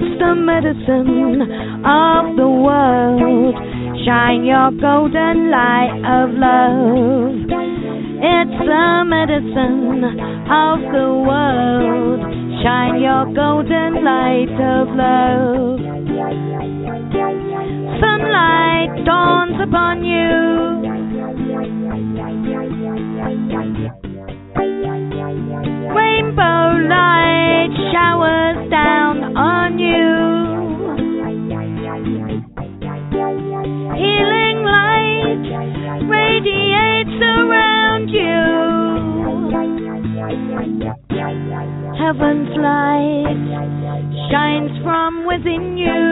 It's the medicine of the world. Shine your golden light of love. It's the medicine of the world. Shine your golden light of love. Sunlight dawns upon you. Heaven's light shines from within you.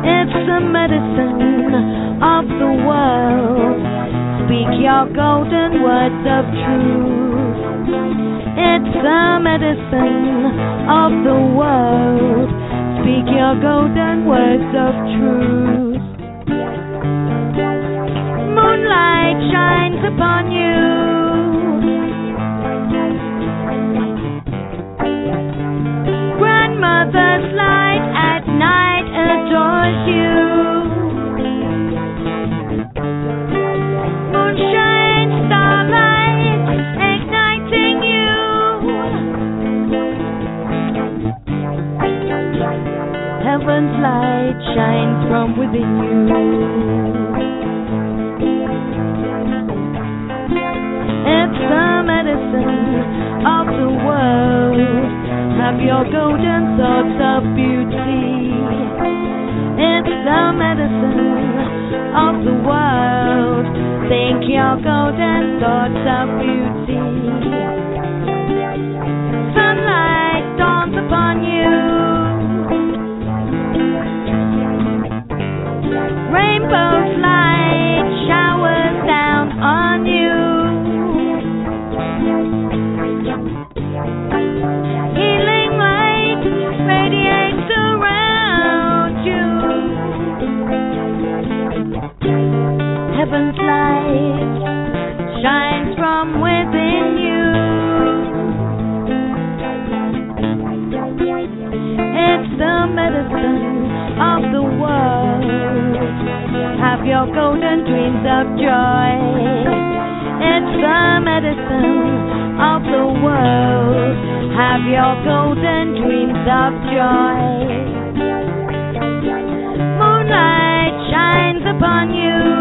It's the medicine of the world. Speak your golden words of truth. It's the medicine of the world. Speak your golden words of truth. Shines upon you. Grandmother's light at night adores you. Moonshine, starlight, igniting you. Heaven's light shines from within you. Medicine of the world. Have your golden thoughts of beauty. It's the medicine of the world. Think your golden thoughts of beauty. Sunlight dawns upon you. Rainbow's your golden dreams of joy. It's the medicine of the world. Have your golden dreams of joy. Moonlight shines upon you.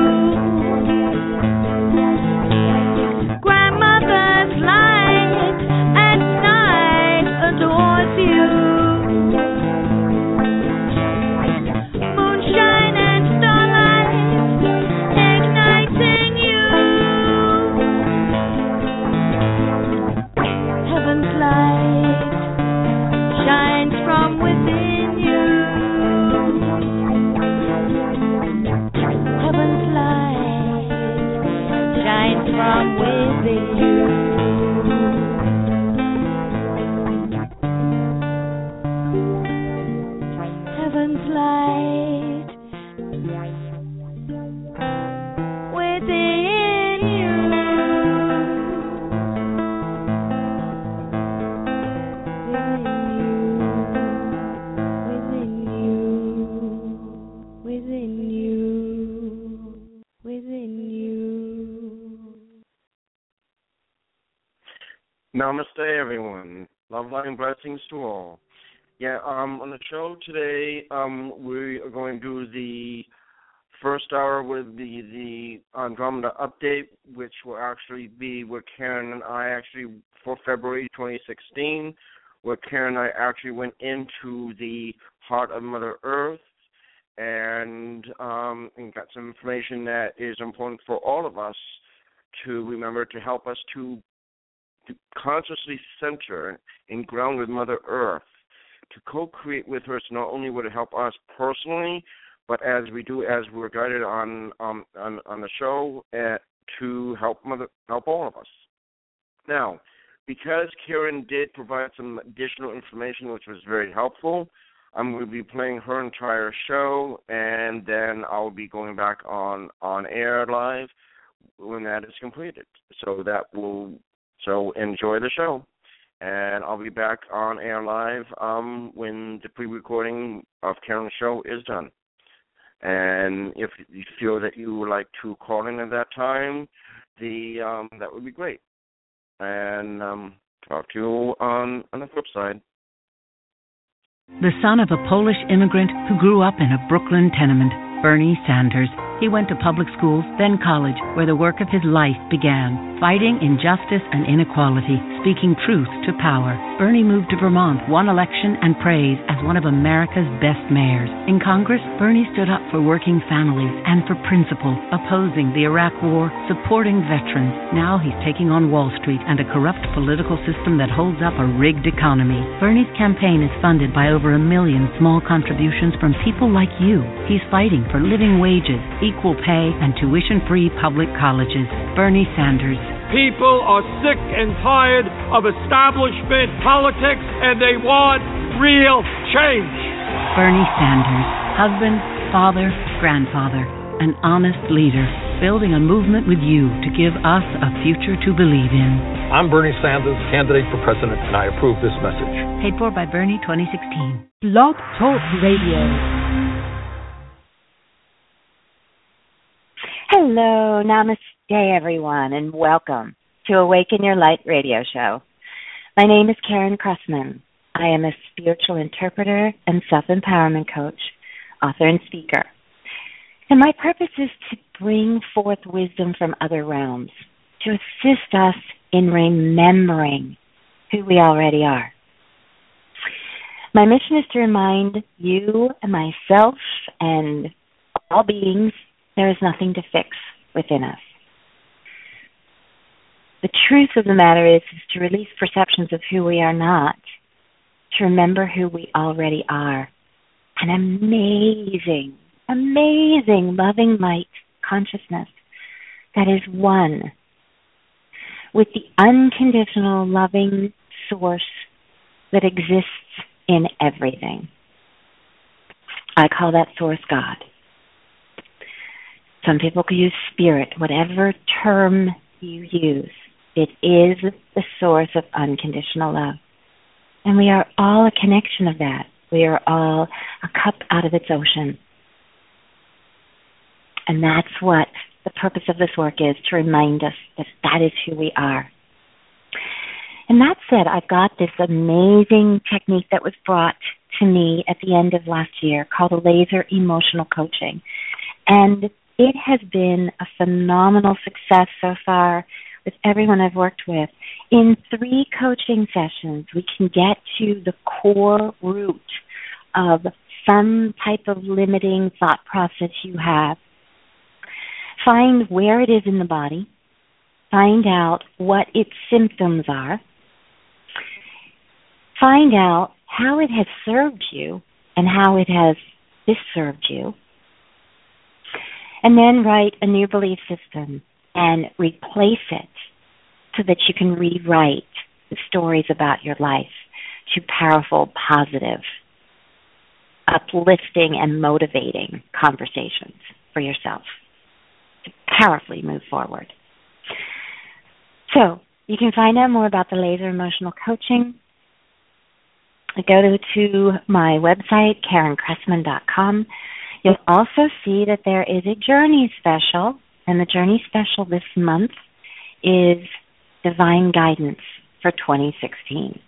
Namaste, everyone. Love, light, and blessings to all. Yeah, um, on the show today, um, we are going to do the first hour with the the Andromeda update, which will actually be where Karen and I actually for February 2016, where Karen and I actually went into the heart of Mother Earth and um, and got some information that is important for all of us to remember to help us to consciously center and ground with Mother Earth, to co-create with her. So not only would it help us personally, but as we do, as we're guided on um, on on the show, uh, to help Mother help all of us. Now, because Karen did provide some additional information, which was very helpful, I'm going to be playing her entire show, and then I'll be going back on on air live when that is completed. So that will so enjoy the show. and I'll be back on air live um, when the pre-recording of Karen's show is done. And if you feel that you would like to call in at that time, the um, that would be great. And um, talk to you on on the flip side. The son of a Polish immigrant who grew up in a Brooklyn tenement, Bernie Sanders he went to public schools, then college, where the work of his life began, fighting injustice and inequality, speaking truth to power. Bernie moved to Vermont, won election and praise as one of America's best mayors. In Congress, Bernie stood up for working families and for principle, opposing the Iraq War, supporting veterans. Now he's taking on Wall Street and a corrupt political system that holds up a rigged economy. Bernie's campaign is funded by over a million small contributions from people like you. He's fighting for living wages, equal pay, and tuition free public colleges. Bernie Sanders. People are sick and tired of establishment politics and they want real change. Bernie Sanders, husband, father, grandfather, an honest leader, building a movement with you to give us a future to believe in. I'm Bernie Sanders, candidate for president, and I approve this message. Paid for by Bernie 2016. Blog Talk Radio. Hello, namaste, everyone, and welcome to Awaken Your Light radio show. My name is Karen Cressman. I am a spiritual interpreter and self empowerment coach, author, and speaker. And my purpose is to bring forth wisdom from other realms, to assist us in remembering who we already are. My mission is to remind you and myself and all beings there is nothing to fix within us. The truth of the matter is, is to release perceptions of who we are not, to remember who we already are. An amazing, amazing loving light consciousness that is one with the unconditional loving source that exists in everything. I call that source God. Some people could use spirit, whatever term you use. It is the source of unconditional love. And we are all a connection of that. We are all a cup out of its ocean. And that's what the purpose of this work is to remind us that that is who we are. And that said, I've got this amazing technique that was brought to me at the end of last year called laser emotional coaching. And it has been a phenomenal success so far with everyone I've worked with. In three coaching sessions, we can get to the core root of some type of limiting thought process you have. Find where it is in the body. Find out what its symptoms are. Find out how it has served you and how it has disserved you and then write a new belief system and replace it so that you can rewrite the stories about your life to powerful, positive, uplifting, and motivating conversations for yourself to powerfully move forward. So, you can find out more about the laser emotional coaching. Go to my website, karencressman.com. You'll also see that there is a journey special, and the journey special this month is divine guidance for 2016.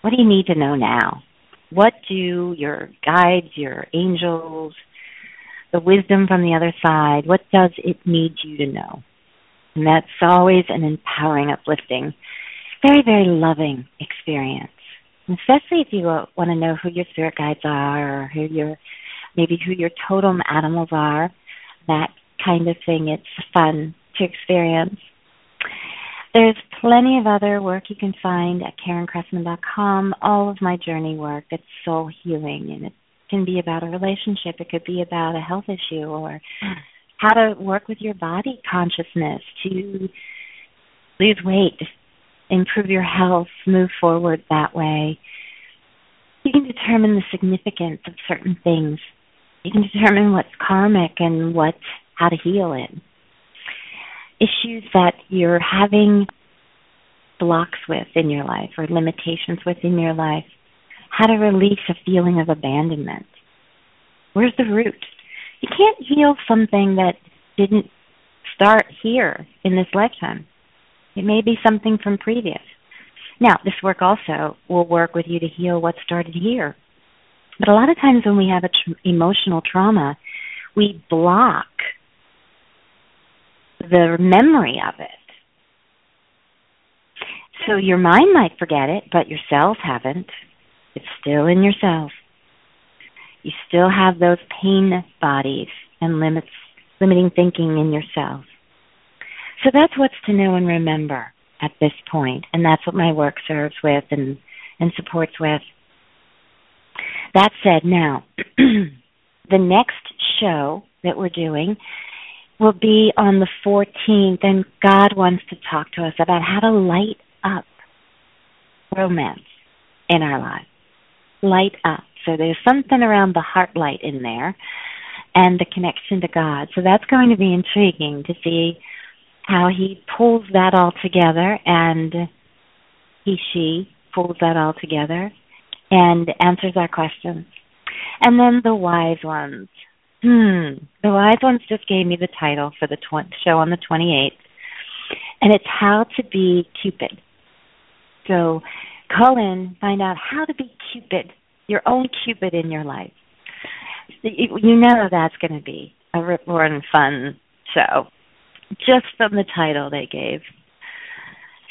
What do you need to know now? What do your guides, your angels, the wisdom from the other side, what does it need you to know? And that's always an empowering, uplifting, very, very loving experience. especially if you uh, want to know who your spirit guides are or who your maybe who your totem animals are, that kind of thing. It's fun to experience. There's plenty of other work you can find at KarenCressman.com. All of my journey work that's soul healing, and it can be about a relationship. It could be about a health issue or how to work with your body consciousness to lose weight, improve your health, move forward that way. You can determine the significance of certain things you can determine what's karmic and what how to heal it. Issues that you're having blocks with in your life or limitations within your life, how to release a feeling of abandonment. Where's the root? You can't heal something that didn't start here in this lifetime. It may be something from previous. Now, this work also will work with you to heal what started here. But a lot of times when we have an tr- emotional trauma, we block the memory of it. So your mind might forget it, but your cells haven't. It's still in your cells. You still have those pain bodies and limits, limiting thinking in your cells. So that's what's to know and remember at this point, and that's what my work serves with and, and supports with. That said, now, the next show that we're doing will be on the 14th, and God wants to talk to us about how to light up romance in our lives. Light up. So there's something around the heart light in there and the connection to God. So that's going to be intriguing to see how he pulls that all together and he, she pulls that all together and answers our questions. And then the wise ones. Hmm. The wise ones just gave me the title for the tw- show on the 28th. And it's How to Be Cupid. So call in, find out how to be Cupid, your own Cupid in your life. You know that's going to be a rip roaring fun show, just from the title they gave.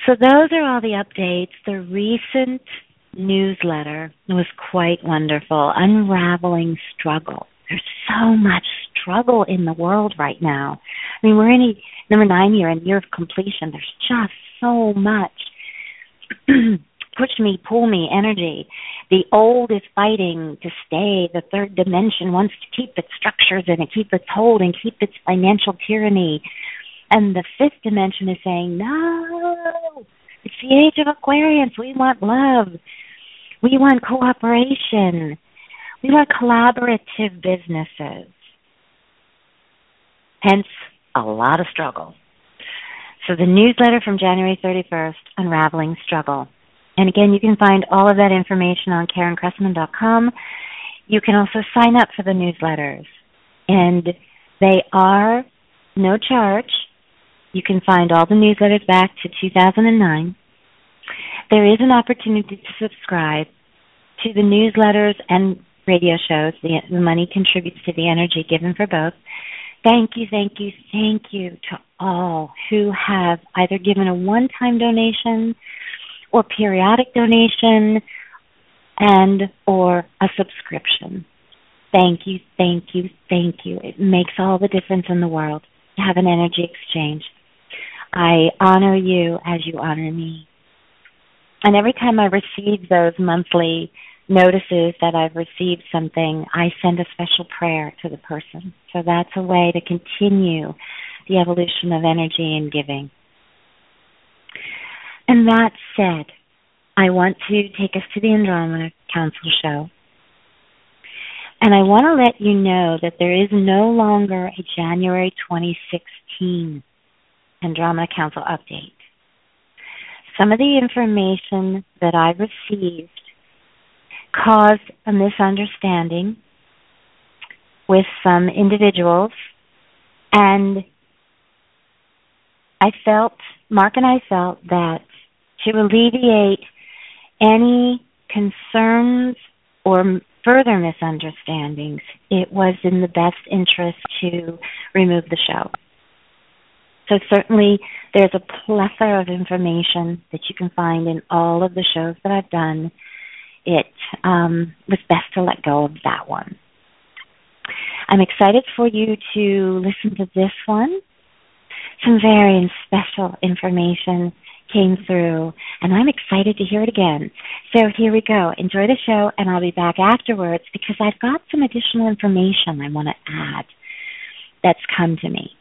So those are all the updates. The recent newsletter was quite wonderful. Unraveling struggle. There's so much struggle in the world right now. I mean, we're in a number nine year and year of completion. There's just so much push me, pull me energy. The old is fighting to stay. The third dimension wants to keep its structures and keep its hold and keep its financial tyranny. And the fifth dimension is saying, no, it's the age of Aquarius. We want love. We want cooperation. We are collaborative businesses. Hence, a lot of struggle. So the newsletter from January 31st, Unraveling Struggle. And again, you can find all of that information on KarenCressman.com. You can also sign up for the newsletters. And they are no charge. You can find all the newsletters back to 2009. There is an opportunity to subscribe to the newsletters and radio shows. The, the money contributes to the energy given for both. Thank you, thank you, thank you to all who have either given a one time donation or periodic donation and or a subscription. Thank you, thank you, thank you. It makes all the difference in the world to have an energy exchange. I honor you as you honor me. And every time I receive those monthly notices that I've received something, I send a special prayer to the person. So that's a way to continue the evolution of energy and giving. And that said, I want to take us to the Andromeda Council show. And I want to let you know that there is no longer a January 2016 Andromeda Council update. Some of the information that I received caused a misunderstanding with some individuals, and I felt, Marc and I felt that to alleviate any concerns or further misunderstandings, it was in the best interest to remove the show. So certainly there's a plethora of information that you can find in all of the shows that I've done. It um, was best to let go of that one. I'm excited for you to listen to this one. Some very special information came through, and I'm excited to hear it again. So here we go. Enjoy the show, and I'll be back afterwards because I've got some additional information I want to add that's come to me.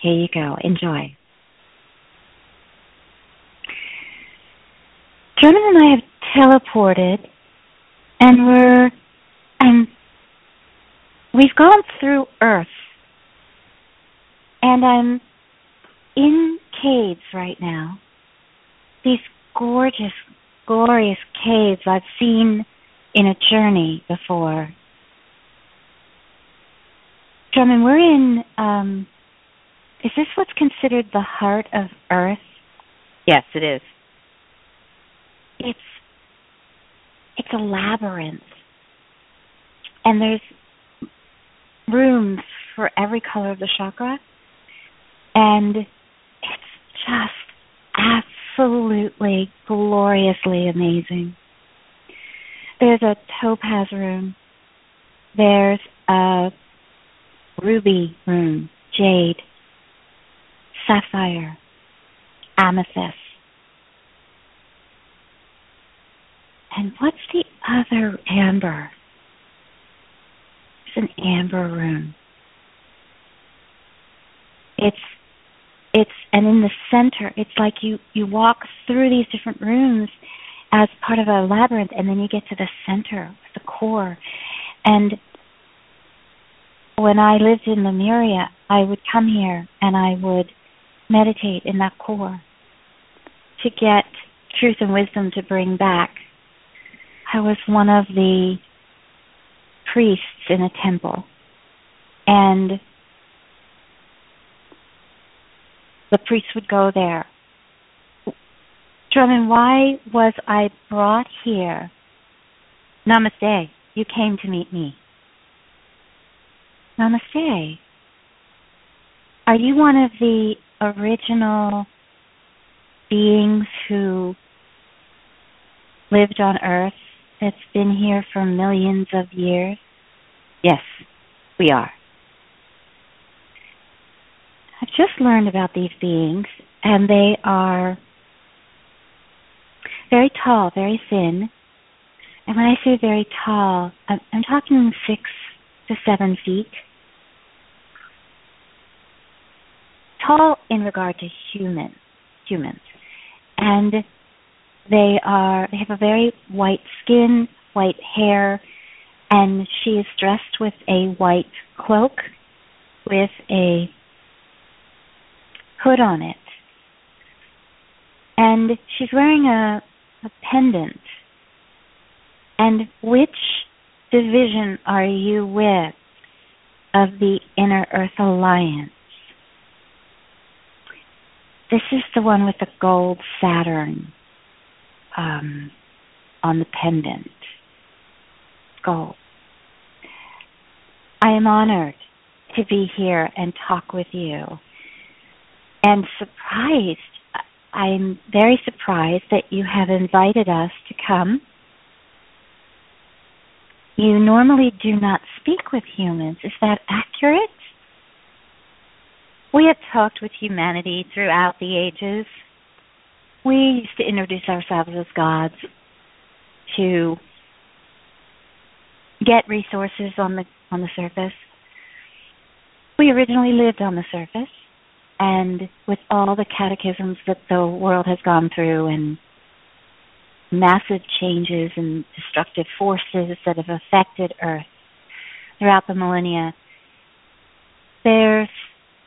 Here you go. Enjoy. Drummond and I have teleported, and we're and we've gone through Earth, and I'm in caves right now these gorgeous, glorious caves I've seen in a journey before. Drummond, we're in, um, is this what's considered the heart of Earth? Yes, it is. It's it's a labyrinth. And there's rooms for every color of the chakra. And it's just absolutely gloriously amazing. There's a topaz room. There's a ruby room, jade, sapphire, amethyst. And what's the other amber? It's an amber room. It's it's and in the center it's like you you walk through these different rooms as part of a labyrinth and then you get to the center the core and when i lived in lemuria i would come here and i would meditate in that core to get truth and wisdom to bring back i was one of the priests in a temple and the priest would go there. Drummond, why was I brought here? Namaste. You came to meet me. Namaste. Are you one of the original beings who lived on Earth that's been here for millions of years? Yes, we are. I've just learned about these beings, and they are very tall, very thin. And when I say very tall, I'm, I'm talking six to seven feet. Tall in regard to human humans, and they are they have a very white skin, white hair, and she is dressed with a white cloak with a hood on it. And she's wearing a, a pendant. And which division are you with of the Inner Earth Alliance? This is the one with the gold Saturn um, on the pendant. Gold. I am honored to be here and talk with you and surprised. I'm very surprised that you have invited us to come. You normally do not speak with humans. Is that accurate? We have talked with humanity throughout the ages. We used to introduce ourselves as gods to get resources on the on the surface. We originally lived on the surface and with all the catechisms that the world has gone through and massive changes and destructive forces that have affected Earth throughout the millennia, there's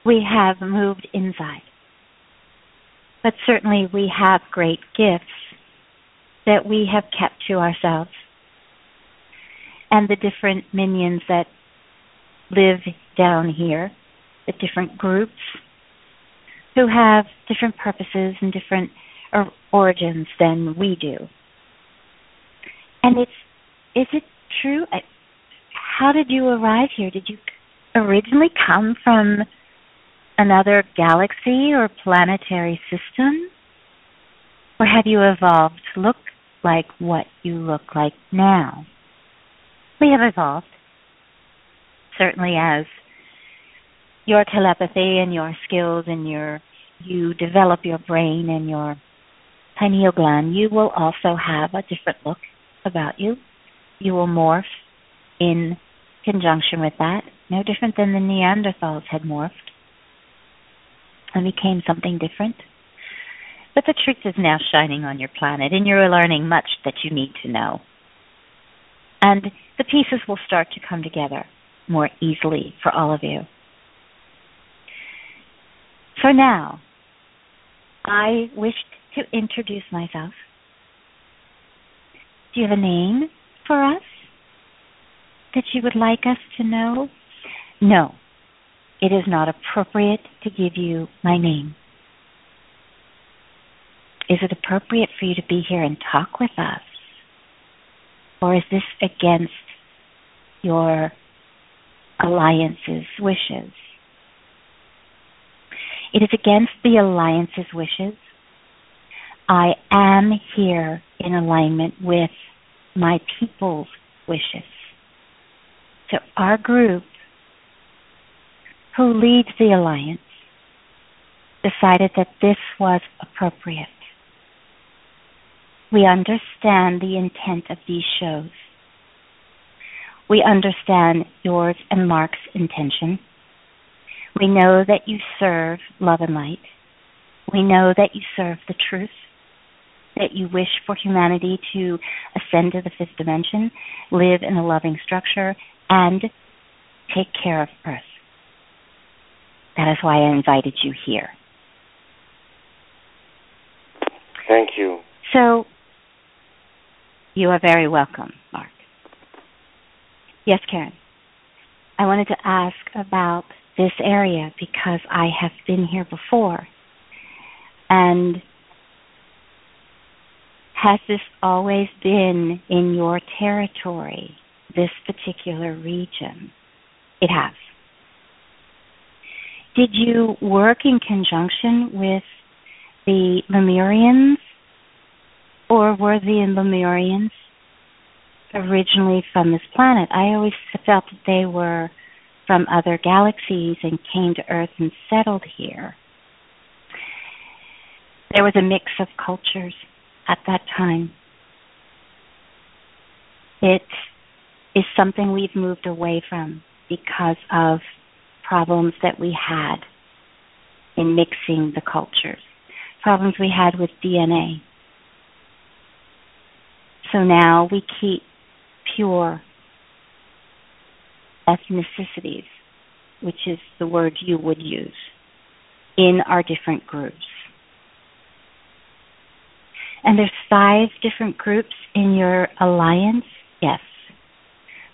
we have moved inside. But certainly we have great gifts that we have kept to ourselves. And the different minions that live down here, the different groups who have different purposes and different or, origins than we do. And it's is it true? How did you arrive here? Did you originally come from another galaxy or planetary system? Or have you evolved to look like what you look like now? We have evolved, certainly as your telepathy and your skills and your you develop your brain and your pineal gland, you will also have a different look about you. You will morph in conjunction with that, no different than the Neanderthals had morphed and became something different. But the truth is now shining on your planet, and you're learning much that you need to know. And the pieces will start to come together more easily for all of you. For now, I wish to introduce myself. Do you have a name for us that you would like us to know? No, it is not appropriate to give you my name. Is it appropriate for you to be here and talk with us? Or is this against your alliance's wishes? It is against the alliance's wishes. I am here in alignment with my people's wishes. So our group, who leads the alliance, decided that this was appropriate. We understand the intent of these shows. We understand yours and Marc's intention. We know that you serve love and light. We know that you serve the truth, that you wish for humanity to ascend to the fifth dimension, live in a loving structure, and take care of Earth. That is why I invited you here. Thank you. So, you are very welcome, Marc. Yes, Karen. I wanted to ask about this area because I have been here before. And has this always been in your territory, this particular region? It has. Did you work in conjunction with the Lemurians, or were the Lemurians originally from this planet? I always felt that they were from other galaxies and came to Earth and settled here. There was a mix of cultures at that time. It is something we've moved away from because of problems that we had in mixing the cultures, problems we had with DNA. So now we keep pure ethnicities, which is the word you would use, in our different groups. And there's five different groups in your alliance? Yes.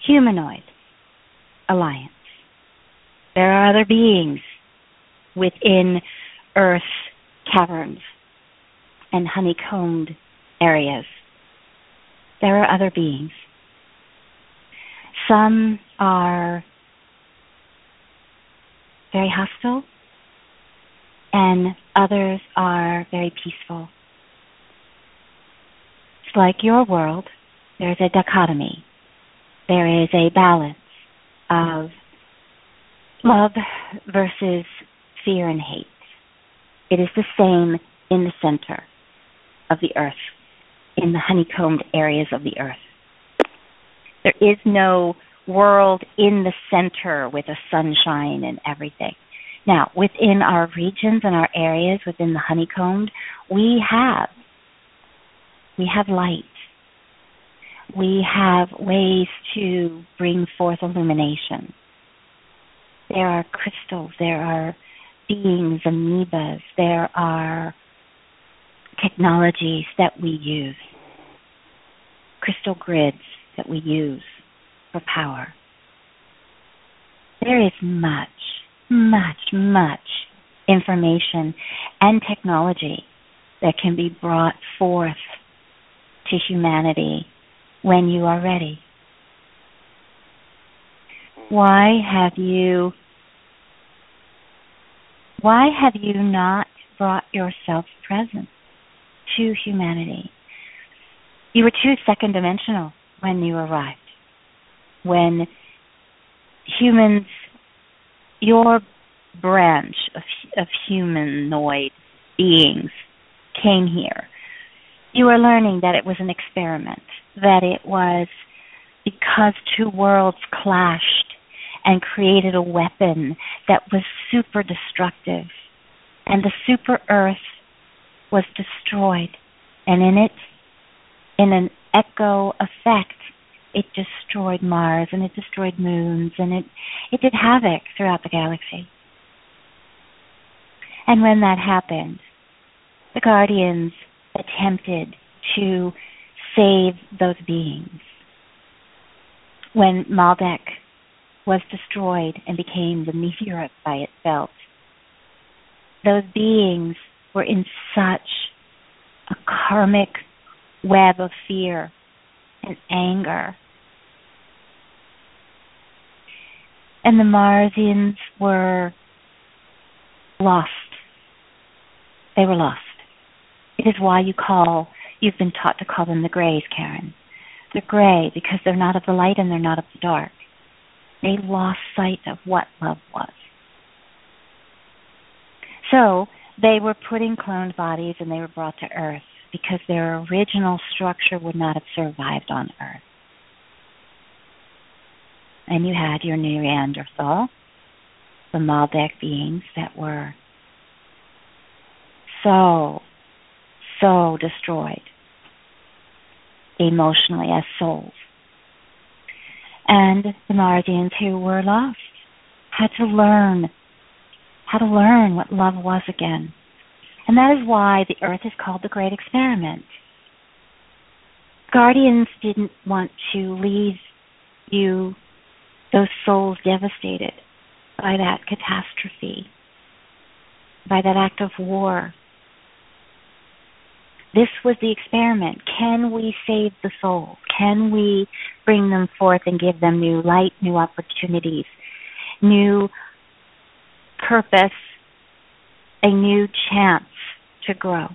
Humanoid alliance. There are other beings within Earth's caverns and honeycombed areas. There are other beings. Some are very hostile, and others are very peaceful. It's like your world, there's a dichotomy. There is a balance of love versus fear and hate. It is the same in the center of the earth, in the honeycombed areas of the earth. There is no world in the center with a sunshine and everything. Now, within our regions and our areas within the honeycombed, we have we have light. We have ways to bring forth illumination. There are crystals, there are beings, amoebas, there are technologies that we use, crystal grids that we use for power. There is much, much, much information and technology that can be brought forth to humanity when you are ready. Why have you why have you not brought yourself present to humanity? You were too second dimensional when you arrived. When humans, your branch of, of humanoid beings came here, you were learning that it was an experiment, that it was because two worlds clashed and created a weapon that was super destructive. And the super Earth was destroyed. And in it, in an echo effect, it destroyed Mars and it destroyed moons and it, it did havoc throughout the galaxy. And when that happened, the Guardians attempted to save those beings. When Maldek was destroyed and became the meteorite by itself, those beings were in such a karmic web of fear and anger. And the Marsians were lost. They were lost. It is why you call, you've been taught to call them the grays, Karen. They're gray because they're not of the light and they're not of the dark. They lost sight of what love was. So they were put in cloned bodies and they were brought to Earth because their original structure would not have survived on Earth. And you had your Neanderthal, the Maldek beings that were so, so destroyed emotionally as souls. And the Marsians who were lost had to learn how to learn what love was again. And that is why the earth is called the Great Experiment. Guardians didn't want to leave you, those souls, devastated by that catastrophe, by that act of war. This was the experiment. Can we save the soul? Can we bring them forth and give them new light, new opportunities, new purpose, a new chance to grow?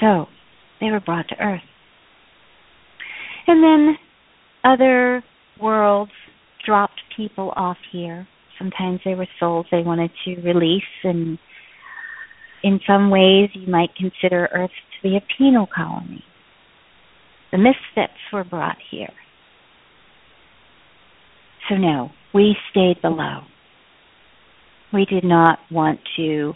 So they were brought to Earth. And then other worlds dropped people off here. Sometimes they were souls they wanted to release, and in some ways, you might consider Earth to be a penal colony. The misfits were brought here. So, no, we stayed below. We did not want to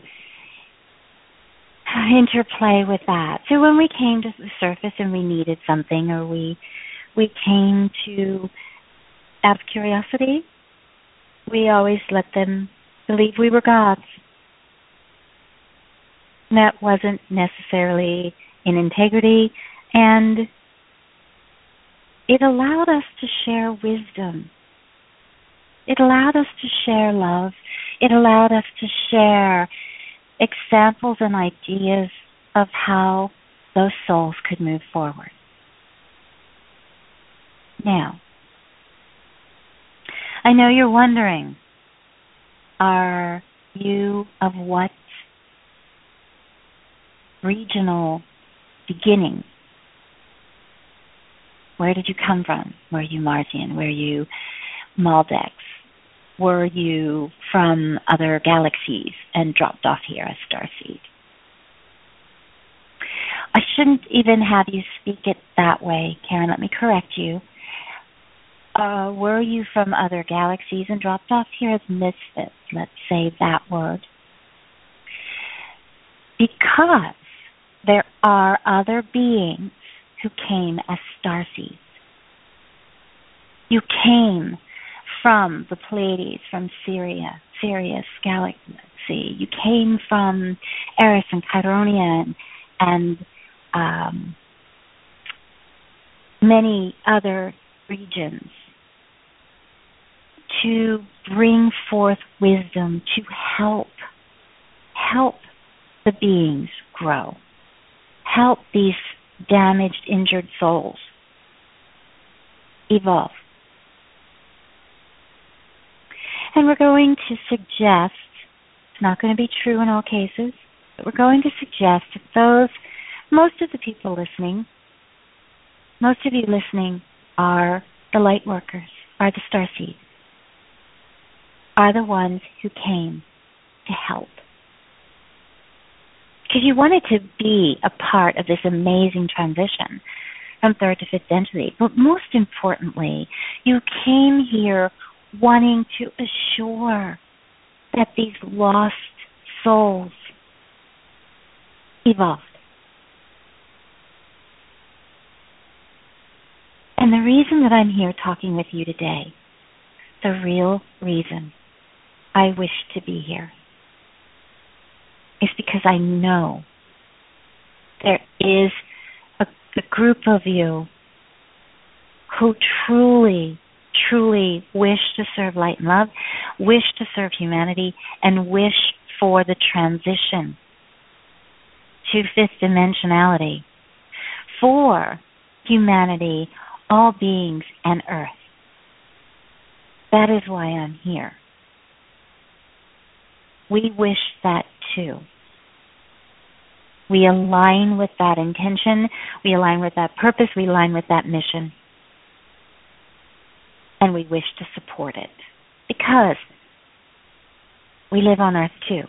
interplay with that. So when we came to the surface and we needed something or we we came to out of curiosity, we always let them believe we were gods. That wasn't necessarily in integrity and it allowed us to share wisdom. It allowed us to share love. It allowed us to share examples and ideas of how those souls could move forward. Now, I know you're wondering are you of what regional beginning? Where did you come from? Were you Marsian? Were you Maldex? Were you from other galaxies and dropped off here as Starseed? I shouldn't even have you speak it that way, Karen. Let me correct you. Uh, were you from other galaxies and dropped off here as misfits? Let's say that word. Because there are other beings who came as starseeds. You came from the Pleiades, from Syria, Sirius galaxy. You came from Eris and Chironia and, and um, many other regions to bring forth wisdom to help help the beings grow help these damaged injured souls evolve and we're going to suggest it's not going to be true in all cases but we're going to suggest that those most of the people listening most of you listening are the light workers are the star seeds are the ones who came to help. Because you wanted to be a part of this amazing transition from third to fifth density. But most importantly, you came here wanting to assure that these lost souls evolved. And the reason that I'm here talking with you today, the real reason I wish to be here is because I know there is a, a group of you who truly, truly wish to serve light and love, wish to serve humanity, and wish for the transition to fifth dimensionality for humanity, all beings, and Earth. That is why I'm here. We wish that too. We align with that intention, we align with that purpose, we align with that mission. And we wish to support it because we live on Earth too.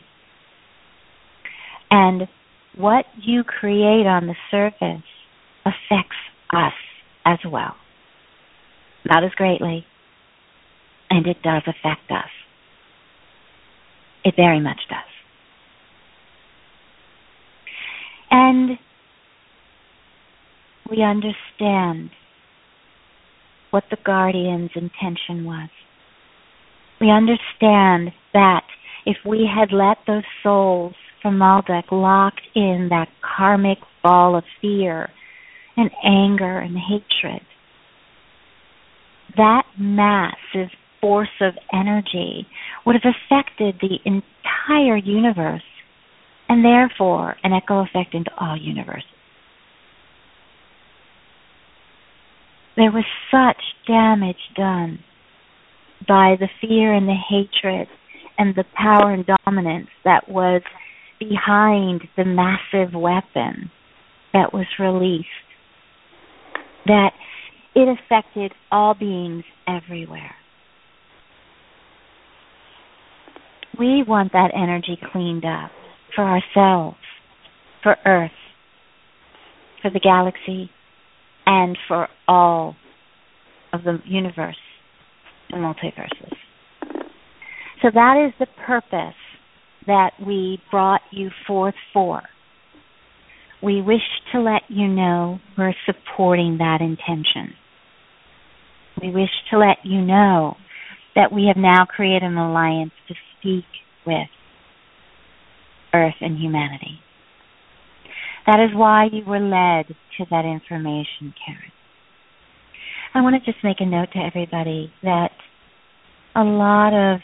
And what you create on the surface affects us as well. Not as greatly, and it does affect us. It very much does. And we understand what the guardian's intention was. We understand that if we had let those souls from Maldek locked in that karmic ball of fear and anger and hatred, that massive force of energy would have affected the entire universe and therefore an echo effect into all universes. There was such damage done by the fear and the hatred and the power and dominance that was behind the massive weapon that was released that it affected all beings everywhere. We want that energy cleaned up for ourselves, for Earth, for the galaxy, and for all of the universe and multiverses. So that is the purpose that we brought you forth for. We wish to let you know we're supporting that intention. We wish to let you know that we have now created an alliance to speak with Earth and humanity. That is why you were led to that information, Karen. I want to just make a note to everybody that a lot of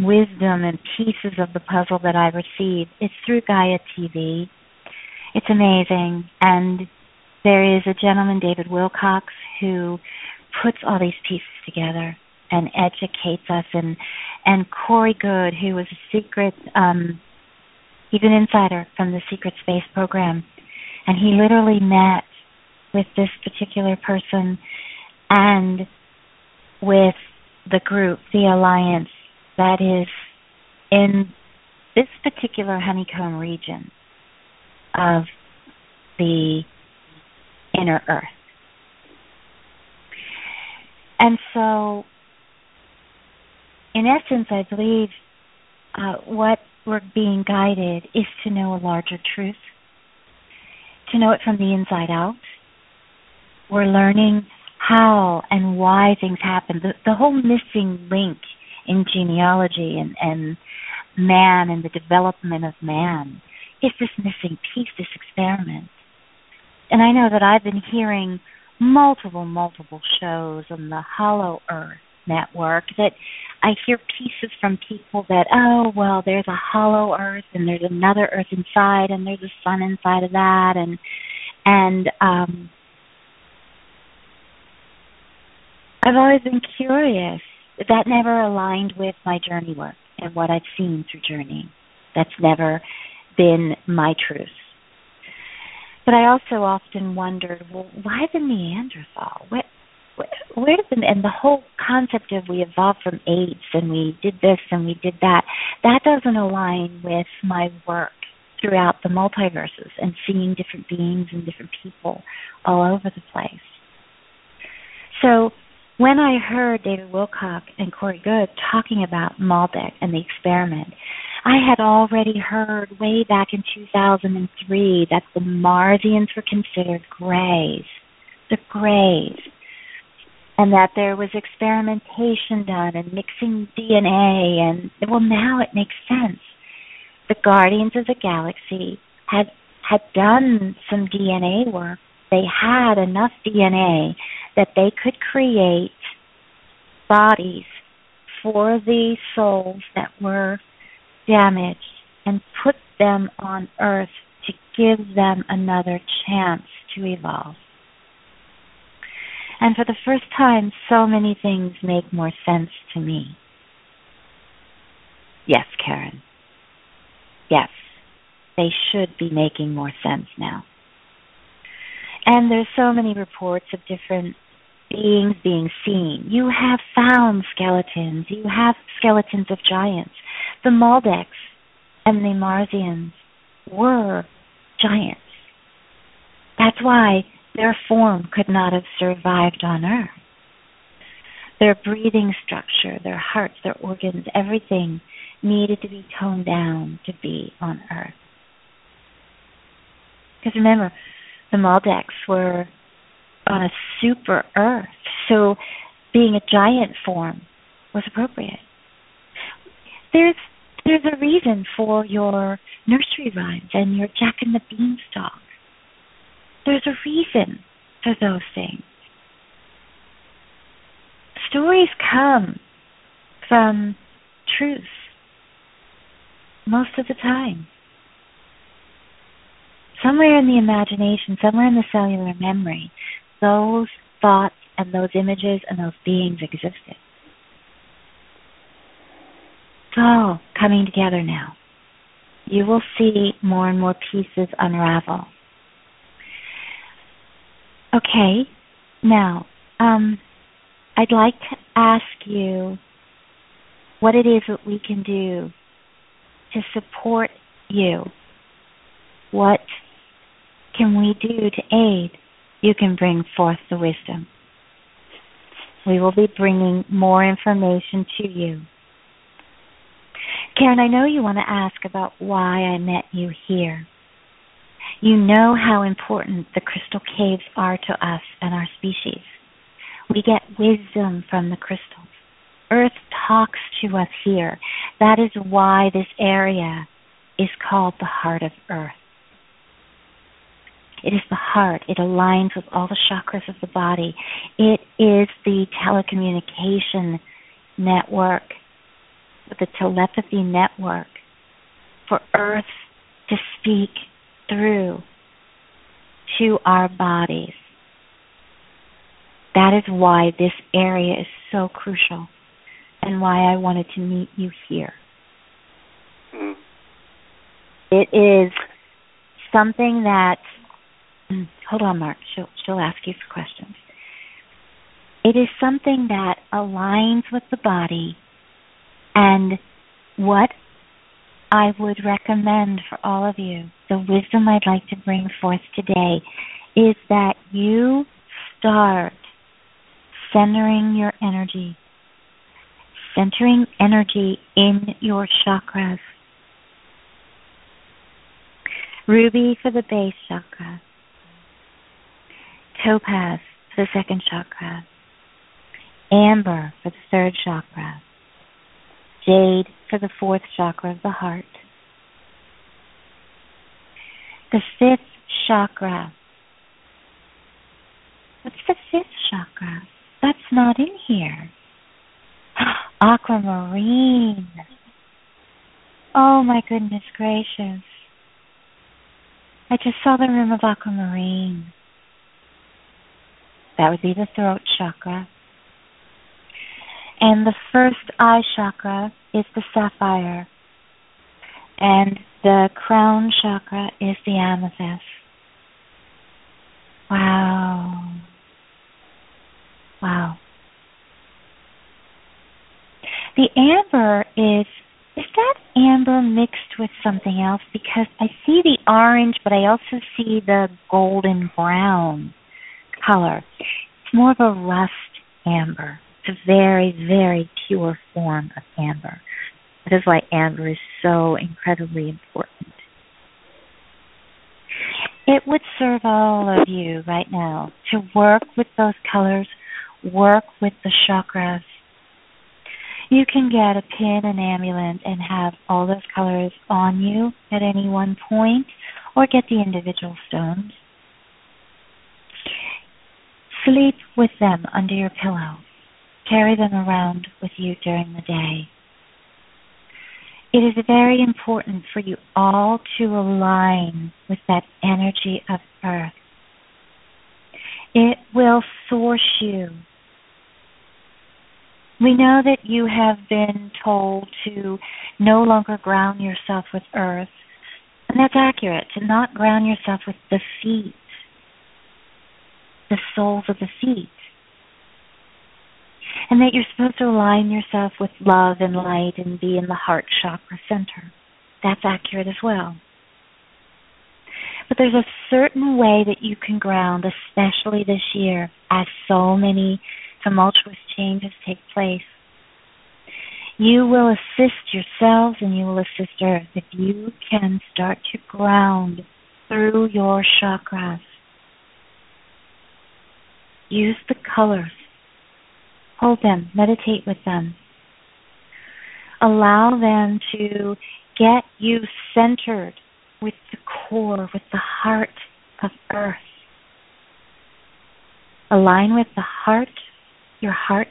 wisdom and pieces of the puzzle that I receive is through Gaia TV. It's amazing. And there is a gentleman, David Wilcock, who puts all these pieces together and educates us and and Corey Goode, who was a secret um he's an insider from the secret space program and he literally met with this particular person and with the group, the alliance that is in this particular honeycomb region of the inner earth. And so, in essence, I believe uh, what we're being guided is to know a larger truth, to know it from the inside out. We're learning how and why things happen. The, the whole missing link in genealogy and, and man and the development of man is this missing piece, this experiment. And I know that I've been hearing multiple, multiple shows on the Hollow Earth network that I hear pieces from people that, oh, well, there's a hollow earth and there's another earth inside and there's a sun inside of that and and um I've always been curious. That never aligned with my journey work and what I've seen through journeying. That's never been my truth. But I also often wondered, well, why the Neanderthal? What, where the and the whole concept of we evolved from apes and we did this and we did that that doesn't align with my work throughout the multiverses and seeing different beings and different people all over the place. So when I heard David Wilcock and Corey Goode talking about Maldek and the experiment, I had already heard way back in 2003 that the Marsians were considered grays. The grays and that there was experimentation done and mixing DNA and well now it makes sense. The Guardians of the Galaxy had had done some DNA work. They had enough DNA that they could create bodies for the souls that were damaged and put them on earth to give them another chance to evolve. And for the first time, so many things make more sense to me. Yes, Karen. Yes, they should be making more sense now. And there's so many reports of different beings being seen. You have found skeletons. You have skeletons of giants. The Maldeks and the Marsians were giants. That's why their form could not have survived on Earth. Their breathing structure, their hearts, their organs, everything needed to be toned down to be on Earth. Because remember, the Maldeks were on a super Earth, so being a giant form was appropriate. There's there's a reason for your nursery rhymes and your Jack and the Beanstalk. There's a reason for those things. Stories come from truth most of the time. Somewhere in the imagination, somewhere in the cellular memory, those thoughts and those images and those beings existed. It's all coming together now. You will see more and more pieces unravel. Okay, now, um, I'd like to ask you what it is that we can do to support you. What can we do to aid? You can bring forth the wisdom. We will be bringing more information to you. Karen, I know you want to ask about why I met you here. You know how important the crystal caves are to us and our species. We get wisdom from the crystals. Earth talks to us here. That is why this area is called the heart of Earth. It is the heart. It aligns with all the chakras of the body. It is the telecommunication network, the telepathy network for Earth to speak through to our bodies. That is why this area is so crucial and why I wanted to meet you here. Mm. It is something that hold on, Marc. She'll she'll ask you for questions. It is something that aligns with the body and what I would recommend for all of you, the wisdom I'd like to bring forth today is that you start centering your energy, centering energy in your chakras. Ruby for the base chakra, topaz for the second chakra, amber for the third chakra, jade for the fourth chakra of the heart. The fifth chakra. What's the fifth chakra? That's not in here. Aquamarine. Oh my goodness gracious. I just saw the room of aquamarine. That would be the throat chakra. And the first eye chakra is the sapphire. And the crown chakra is the amethyst. Wow. Wow. The amber is is that amber mixed with something else? Because I see the orange, but I also see the golden brown color. It's more of a rust amber. It's a very, very pure form of amber. That is why amber is so incredibly important. It would serve all of you right now to work with those colors, work with the chakras. You can get a pin and amulet and have all those colors on you at any one point, or get the individual stones. Sleep with them under your pillow. Carry them around with you during the day. It is very important for you all to align with that energy of earth. It will source you. We know that you have been told to no longer ground yourself with earth, and that's accurate, to not ground yourself with the feet, the soles of the feet and that you're supposed to align yourself with love and light and be in the heart chakra center. That's accurate as well. But there's a certain way that you can ground, especially this year, as so many tumultuous changes take place. You will assist yourselves and you will assist Earth if you can start to ground through your chakras. Use the colors Hold them, meditate with them. Allow them to get you centered with the core, with the heart of earth. Align with the heart, your heart,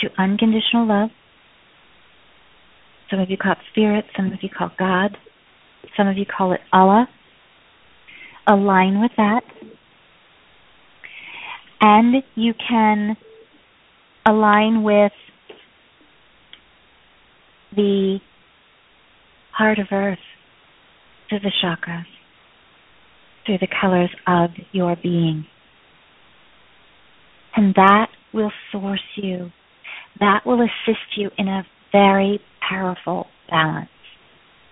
to unconditional love. Some of you call it spirit, some of you call it God, some of you call it Allah. Align with that. And you can align with the heart of earth through the chakras, through the colors of your being. And that will source you. That will assist you in a very powerful balance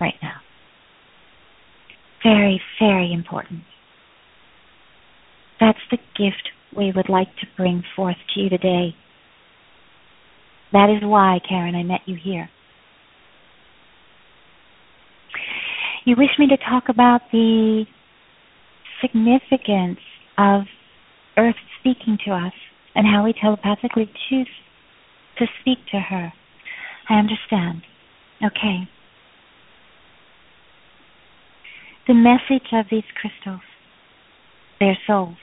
right now. Very, very important. That's the gift we would like to bring forth to you today. That is why, Karen, I met you here. You wish me to talk about the significance of Earth speaking to us and how we telepathically choose to speak to her. I understand. Okay. The message of these crystals, their souls,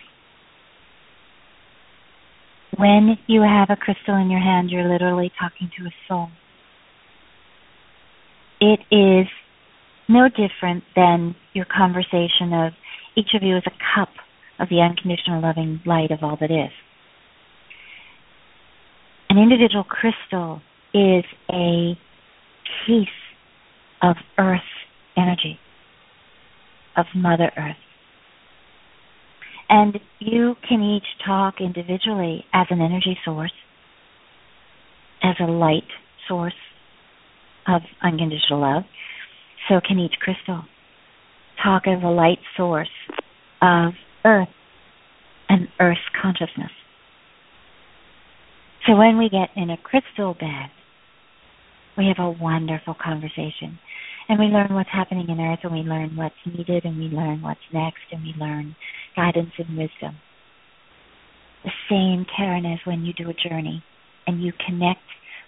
when you have a crystal in your hand, you're literally talking to a soul. It is no different than your conversation of each of you is a cup of the unconditional loving light of all that is. An individual crystal is a piece of earth energy, of Mother Earth. And you can each talk individually as an energy source, as a light source of unconditional love. So can each crystal talk as a light source of earth and earth's consciousness. So when we get in a crystal bed, we have a wonderful conversation. And we learn what's happening in earth and we learn what's needed and we learn what's next and we learn guidance and wisdom. The same, Karen, as when you do a journey and you connect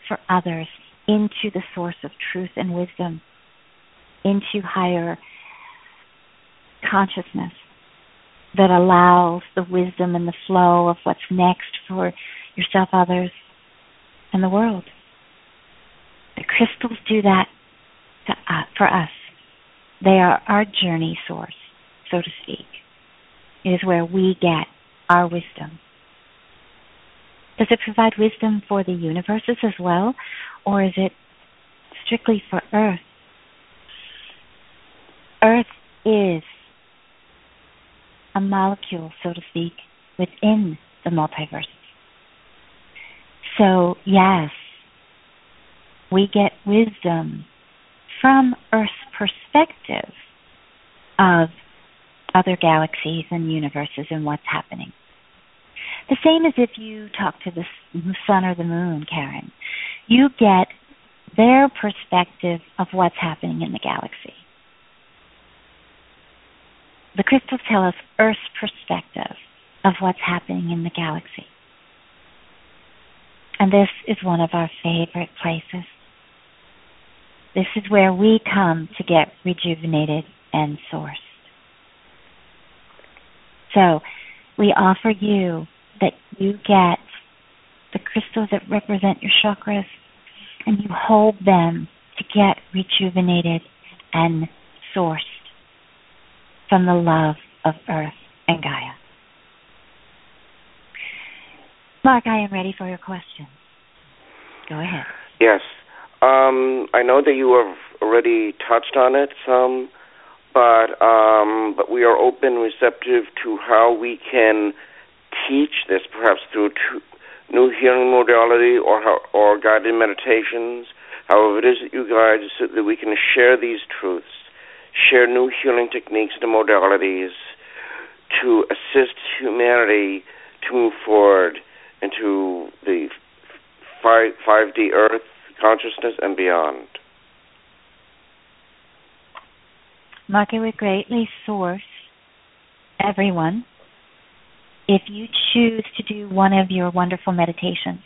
for others into the source of truth and wisdom, into higher consciousness that allows the wisdom and the flow of what's next for yourself, others, and the world. The crystals do that to, uh, for us. They are our journey source, so to speak It is where we get our wisdom. Does it provide wisdom for the universes as well, or is it strictly for Earth? Earth is a molecule, so to speak, within the multiverse. So, yes, we get wisdom from Earth's perspective of other galaxies and universes and what's happening. The same as if you talk to the sun or the moon, Karen. You get their perspective of what's happening in the galaxy. The crystals tell us Earth's perspective of what's happening in the galaxy. And this is one of our favorite places. This is where we come to get rejuvenated and sourced. So we offer you that you get the crystals that represent your chakras and you hold them to get rejuvenated and sourced from the love of Earth and Gaia. Marc, I am ready for your question. Go ahead. Yes. Um, I know that you have already touched on it some, but um, but we are open, receptive to how we can teach this, perhaps through new healing modality or how, or guided meditations, however it is that you guide, so that we can share these truths, share new healing techniques and modalities to assist humanity to move forward into the 5, 5D Earth consciousness and beyond. Market would greatly source everyone if you choose to do one of your wonderful meditations.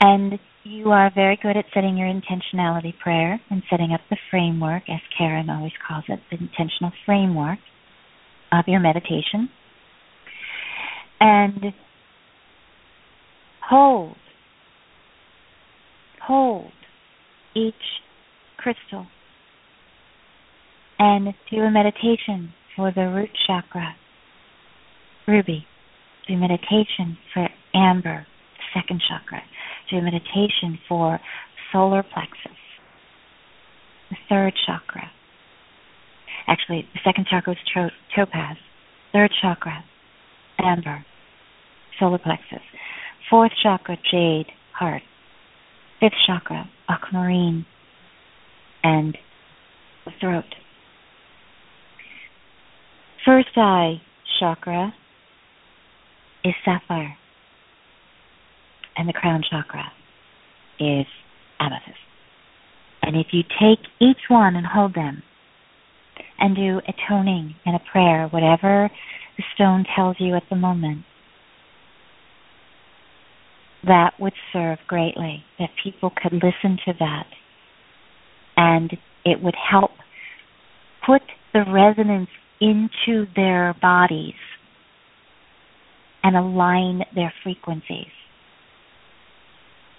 And you are very good at setting your intentionality prayer and setting up the framework, as Karen always calls it, the intentional framework of your meditation. And hold, hold each crystal and do a meditation for the root chakra, ruby. Do meditation for amber, second chakra. Do a meditation for solar plexus, the third chakra. Actually, the second chakra is topaz. Third chakra, amber, solar plexus. Fourth chakra, jade, heart. Fifth chakra, aquamarine, and the throat. First eye chakra is sapphire, and the crown chakra is amethyst. And if you take each one and hold them and do a toning and a prayer, whatever the stone tells you at the moment, that would serve greatly, that people could listen to that. And it would help put the resonance into their bodies and align their frequencies.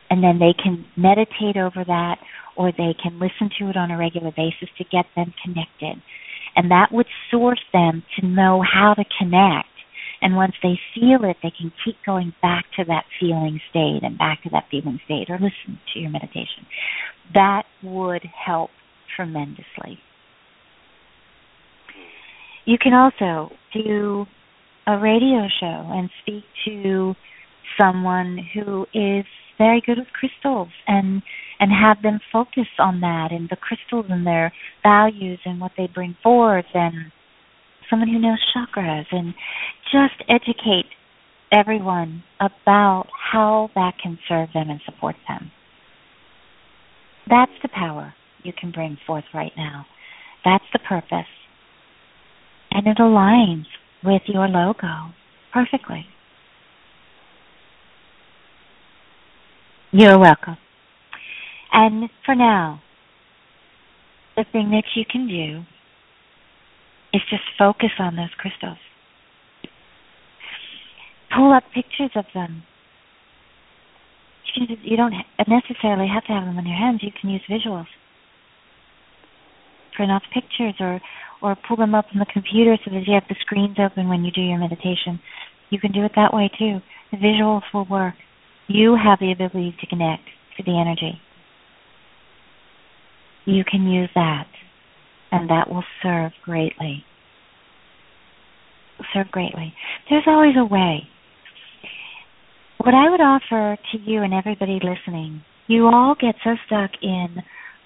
And then they can meditate over that or they can listen to it on a regular basis to get them connected. And that would source them to know how to connect. And once they feel it, they can keep going back to that feeling state and back to that feeling state or listen to your meditation. That would help tremendously. You can also do a radio show and speak to someone who is very good with crystals and and have them focus on that and the crystals and their values and what they bring forth and someone who knows chakras and just educate everyone about how that can serve them and support them. That's the power you can bring forth right now. That's the purpose and it aligns with your logo perfectly. You're welcome. And for now, the thing that you can do is just focus on those crystals. Pull up pictures of them. You, just, you don't necessarily have to have them in your hands. You can use visuals. Print off pictures or or pull them up on the computer so that you have the screens open when you do your meditation. You can do it that way too. The visuals will work. You have the ability to connect to the energy. You can use that, and that will serve greatly. serve greatly. There's always a way. What I would offer to you and everybody listening, you all get so stuck in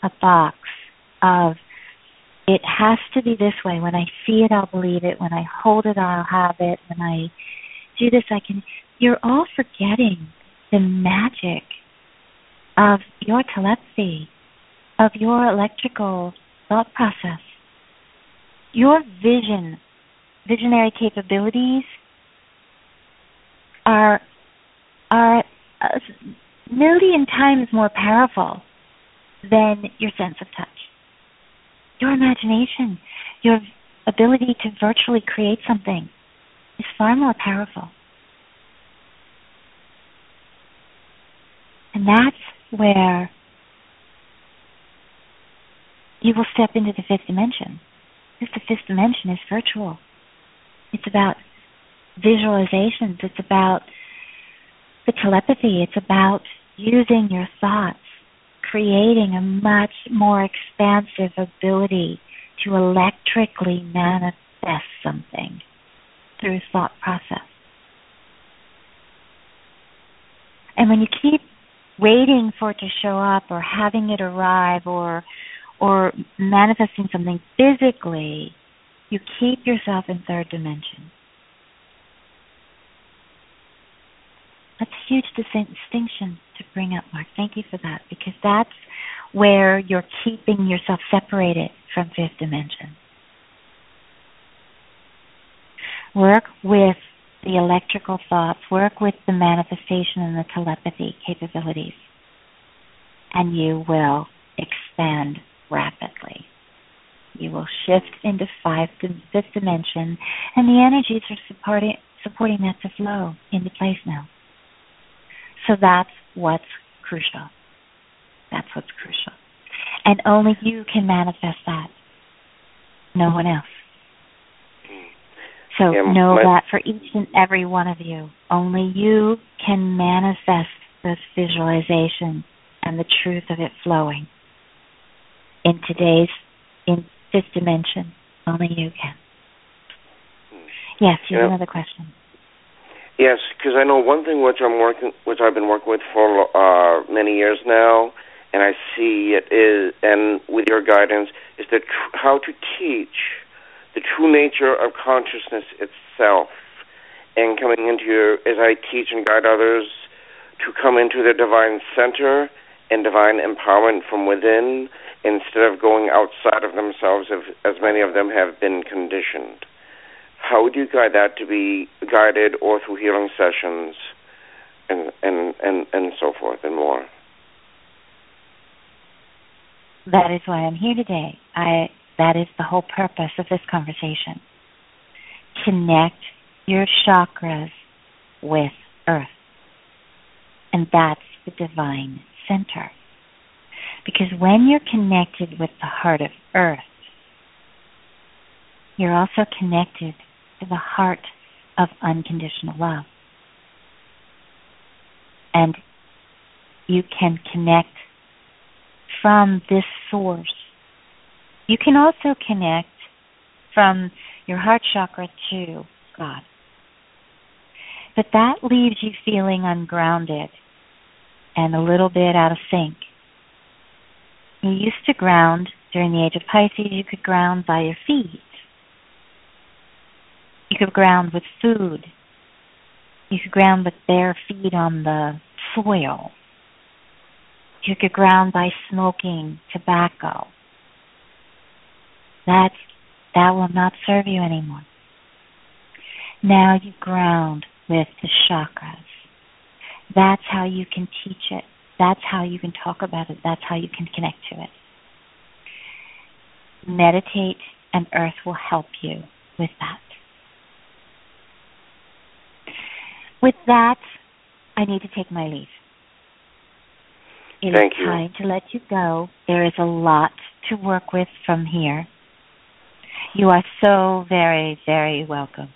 a box of it has to be this way. When I see it, I'll believe it. When I hold it, I'll have it. When I do this, I can. You're all forgetting the magic of your telepathy, of your electrical thought process, your vision, visionary capabilities are are a million times more powerful than your sense of touch your imagination, your ability to virtually create something is far more powerful. And that's where you will step into the fifth dimension. Because the fifth dimension is virtual. It's about visualizations. It's about the telepathy. It's about using your thoughts, creating a much more expansive ability to electrically manifest something through thought process. And when you keep waiting for it to show up or having it arrive or or manifesting something physically, you keep yourself in third dimension. That's a huge distinction to bring up, Marc. Thank you for that because that's where you're keeping yourself separated from fifth dimension. Work with the electrical thoughts, work with the manifestation and the telepathy capabilities, and you will expand rapidly. You will shift into five fifth dimension, and the energies are supporting supporting that to flow into place now. So that's what's crucial. That's what's crucial. And only you can manifest that. No one else. So mm. Yeah, know my- that for each and every one of you, only you can manifest this visualization and the truth of it flowing in today's in fifth dimension. Only you can. Yes, you have another question. Yes, because I know one thing which I'm working, which I've been working with for uh, many years now, and I see it is, and with your guidance, is the tr- how to teach the true nature of consciousness itself, and coming into your, as I teach and guide others to come into their divine center and divine empowerment from within, instead of going outside of themselves, as, many of them have been conditioned how would you guide that to be guided or through healing sessions and and and, and so forth and more That is why I'm here today. I that is the whole purpose of this conversation. Connect your chakras with earth. And that's the divine center. Because when you're connected with the heart of earth, you're also connected to the heart of unconditional love. And you can connect from this source. You can also connect from your heart chakra to God. But that leaves you feeling ungrounded and a little bit out of sync. You used to ground during the age of Pisces, you could ground by your feet. You could ground with food. You could ground with bare feet on the soil. You could ground by smoking tobacco. That's that will not serve you anymore. Now you ground with the chakras. That's how you can teach it. That's how you can talk about it. That's how you can connect to it. Meditate and earth will help you with that. With that, I need to take my leave. It is Thank you. time to let you go. There is a lot to work with from here. You are so very, very welcome.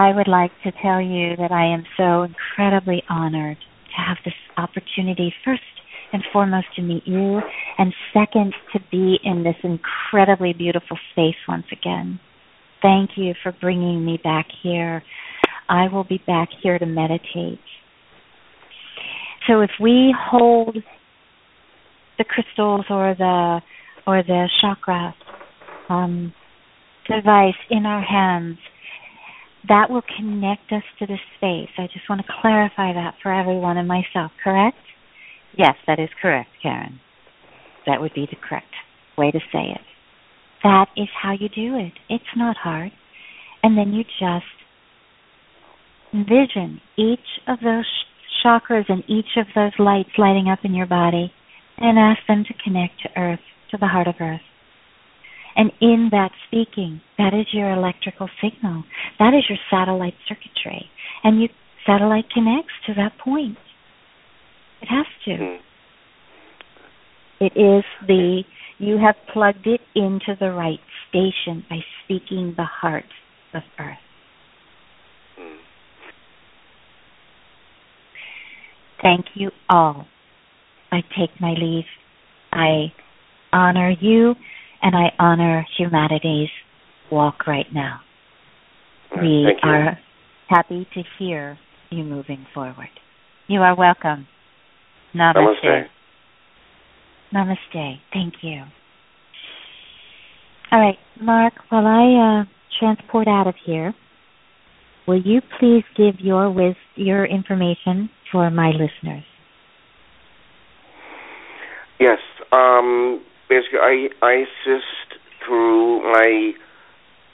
I would like to tell you that I am so incredibly honored to have this opportunity, first and foremost, to meet you, and second, to be in this incredibly beautiful space once again. Thank you for bringing me back here. I will be back here to meditate. So if we hold the crystals or the or the chakra um, device in our hands, that will connect us to the space. I just want to clarify that for everyone and myself, correct? Yes, that is correct, Karen. That would be the correct way to say it. That is how you do it. It's not hard. And then you just envision each of those sh- chakras and each of those lights lighting up in your body and ask them to connect to Earth, to the heart of Earth. And in that speaking, that is your electrical signal. That is your satellite circuitry. And your satellite connects to that point. It has to. Mm. It is the you have plugged it into the right station by speaking the heart of earth. Thank you all. I take my leave. I honor you and I honor humanity's walk right now. We Thank you. are happy to hear you moving forward. You are welcome. Namaste. Namaste. Namaste. Thank you. All right, Marc, while I uh, transport out of here, will you please give your wis- your information for my listeners? Yes. Um, basically, I I assist through my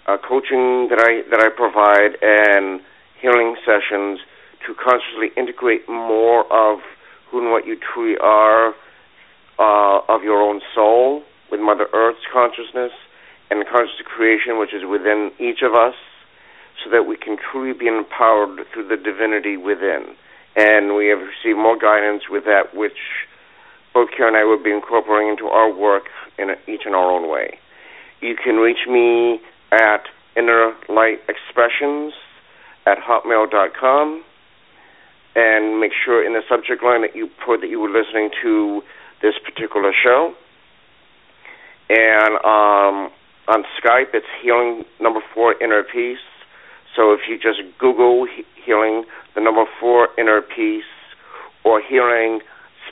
uh, coaching that I that I provide and healing sessions to consciously integrate more of who and what you truly are uh, of your own soul with Mother Earth's consciousness and the conscious creation which is within each of us, so that we can truly be empowered through the divinity within. And we have received more guidance with that which both Karen and I will be incorporating into our work in each in our own way. You can reach me at Inner Light Expressions at hotmail.com and make sure in the subject line that you put that you were listening to this particular show. And um, on Skype, it's healing number four inner peace. So if you just Google healing the number four inner peace or healing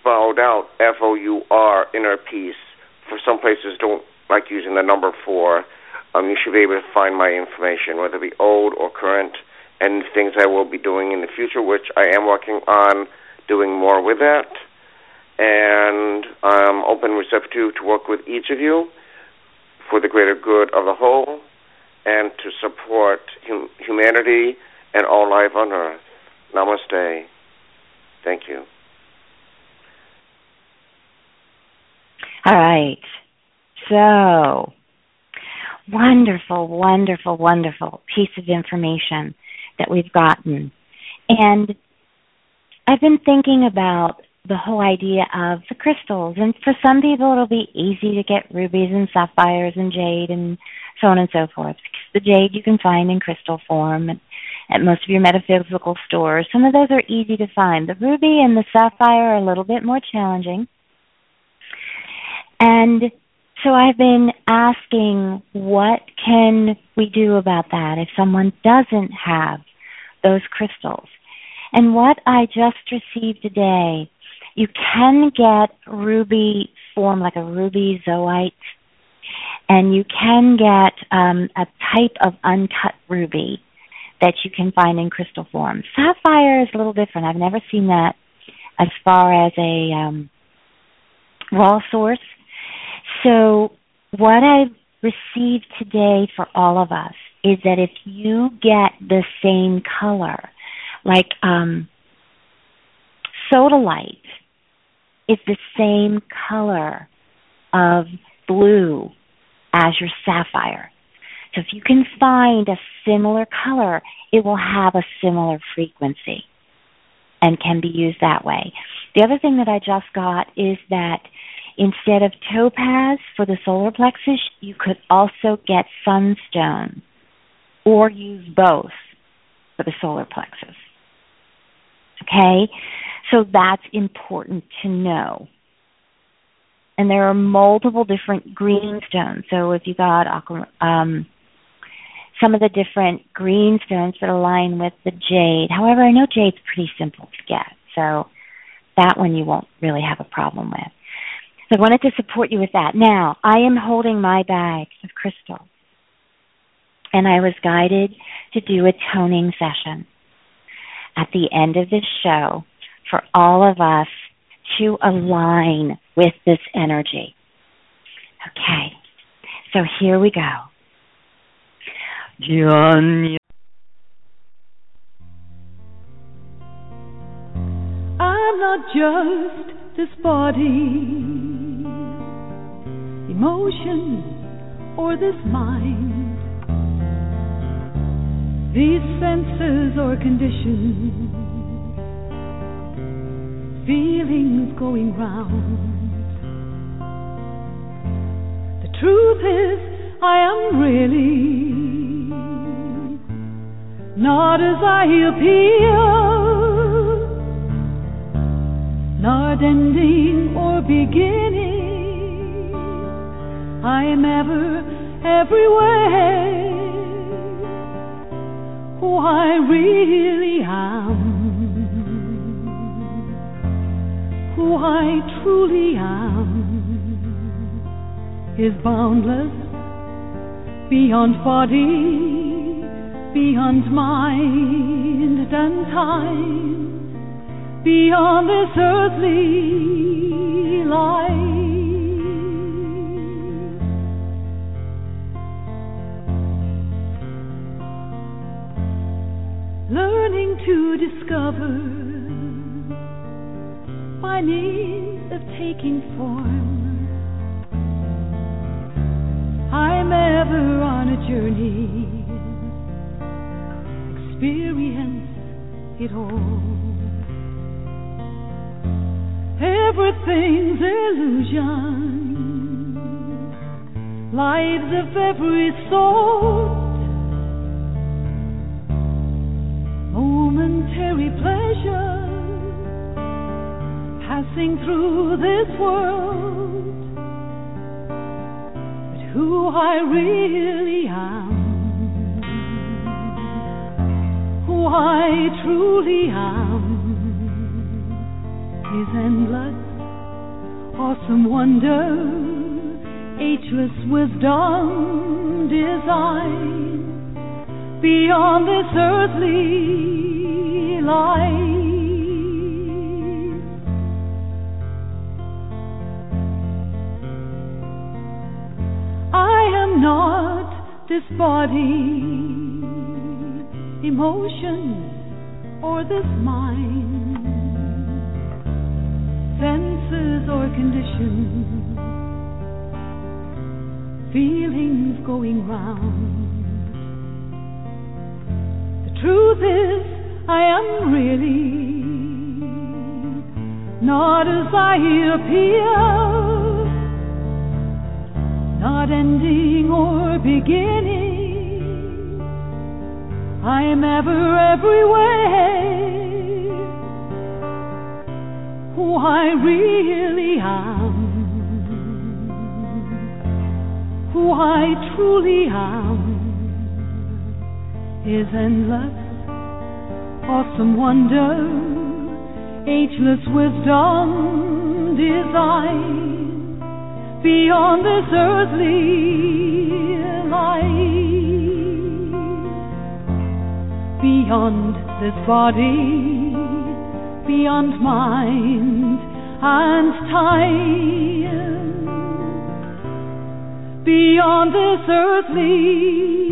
spelled out F O U R inner peace, for some places don't like using the number four, um, you should be able to find my information, whether it be old or current, and things I will be doing in the future, which I am working on doing more with that. And I'm open and receptive to work with each of you for the greater good of the whole and to support hum- humanity and all life on earth. Namaste. Thank you. All right. So, wonderful, wonderful, wonderful piece of information that we've gotten. And I've been thinking about the whole idea of the crystals. And for some people, it'll be easy to get rubies and sapphires and jade and so on and so forth. Because the jade you can find in crystal form at, most of your metaphysical stores. Some of those are easy to find. The ruby and the sapphire are a little bit more challenging. And so I've been asking, what can we do about that if someone doesn't have those crystals? And what I just received today, you can get ruby form like a ruby zoisite, and you can get um, a type of uncut ruby that you can find in crystal form. Sapphire is a little different. I've never seen that as far as a um, raw source. So, what I've received today for all of us is that if you get the same color, like um, sodalite is the same color of blue as your sapphire. So if you can find a similar color, it will have a similar frequency and can be used that way. The other thing that I just got is that instead of topaz for the solar plexus, you could also get sunstone or use both for the solar plexus. Okay? So that's important to know. And there are multiple different green stones. So if you got um, some of the different green stones that align with the jade. However, I know jade's pretty simple to get, so that one you won't really have a problem with. So I wanted to support you with that. Now, I am holding my bag of crystals, and I was guided to do a toning session at the end of this show for all of us to align with this energy. Okay, so here we go. I'm not just this body. Emotions or this mind? These senses or conditions, feelings going round. The truth is, I am really not as I appear, not ending or beginning. I am ever, everywhere. Who I really am, who I truly am, is boundless beyond body beyond mind and time, beyond this earthly life. Learning to discover by means of taking form. I'm ever on a journey experience it all. Everything's illusion, lives of every sort, momentary pleasure passing through this world. But who I really am I truly am. Is endless, awesome wonder, ageless wisdom, design. Beyond this earthly life. I am not this body emotions or this mind, senses or conditions, feelings going round. The truth is, I am really not as I appear, not ending or beginning I am ever everywhere. Who I really am, who I truly am, is endless, awesome wonder, ageless wisdom, design. Beyond this earthly life beyond this body, beyond mind and time, beyond this earthly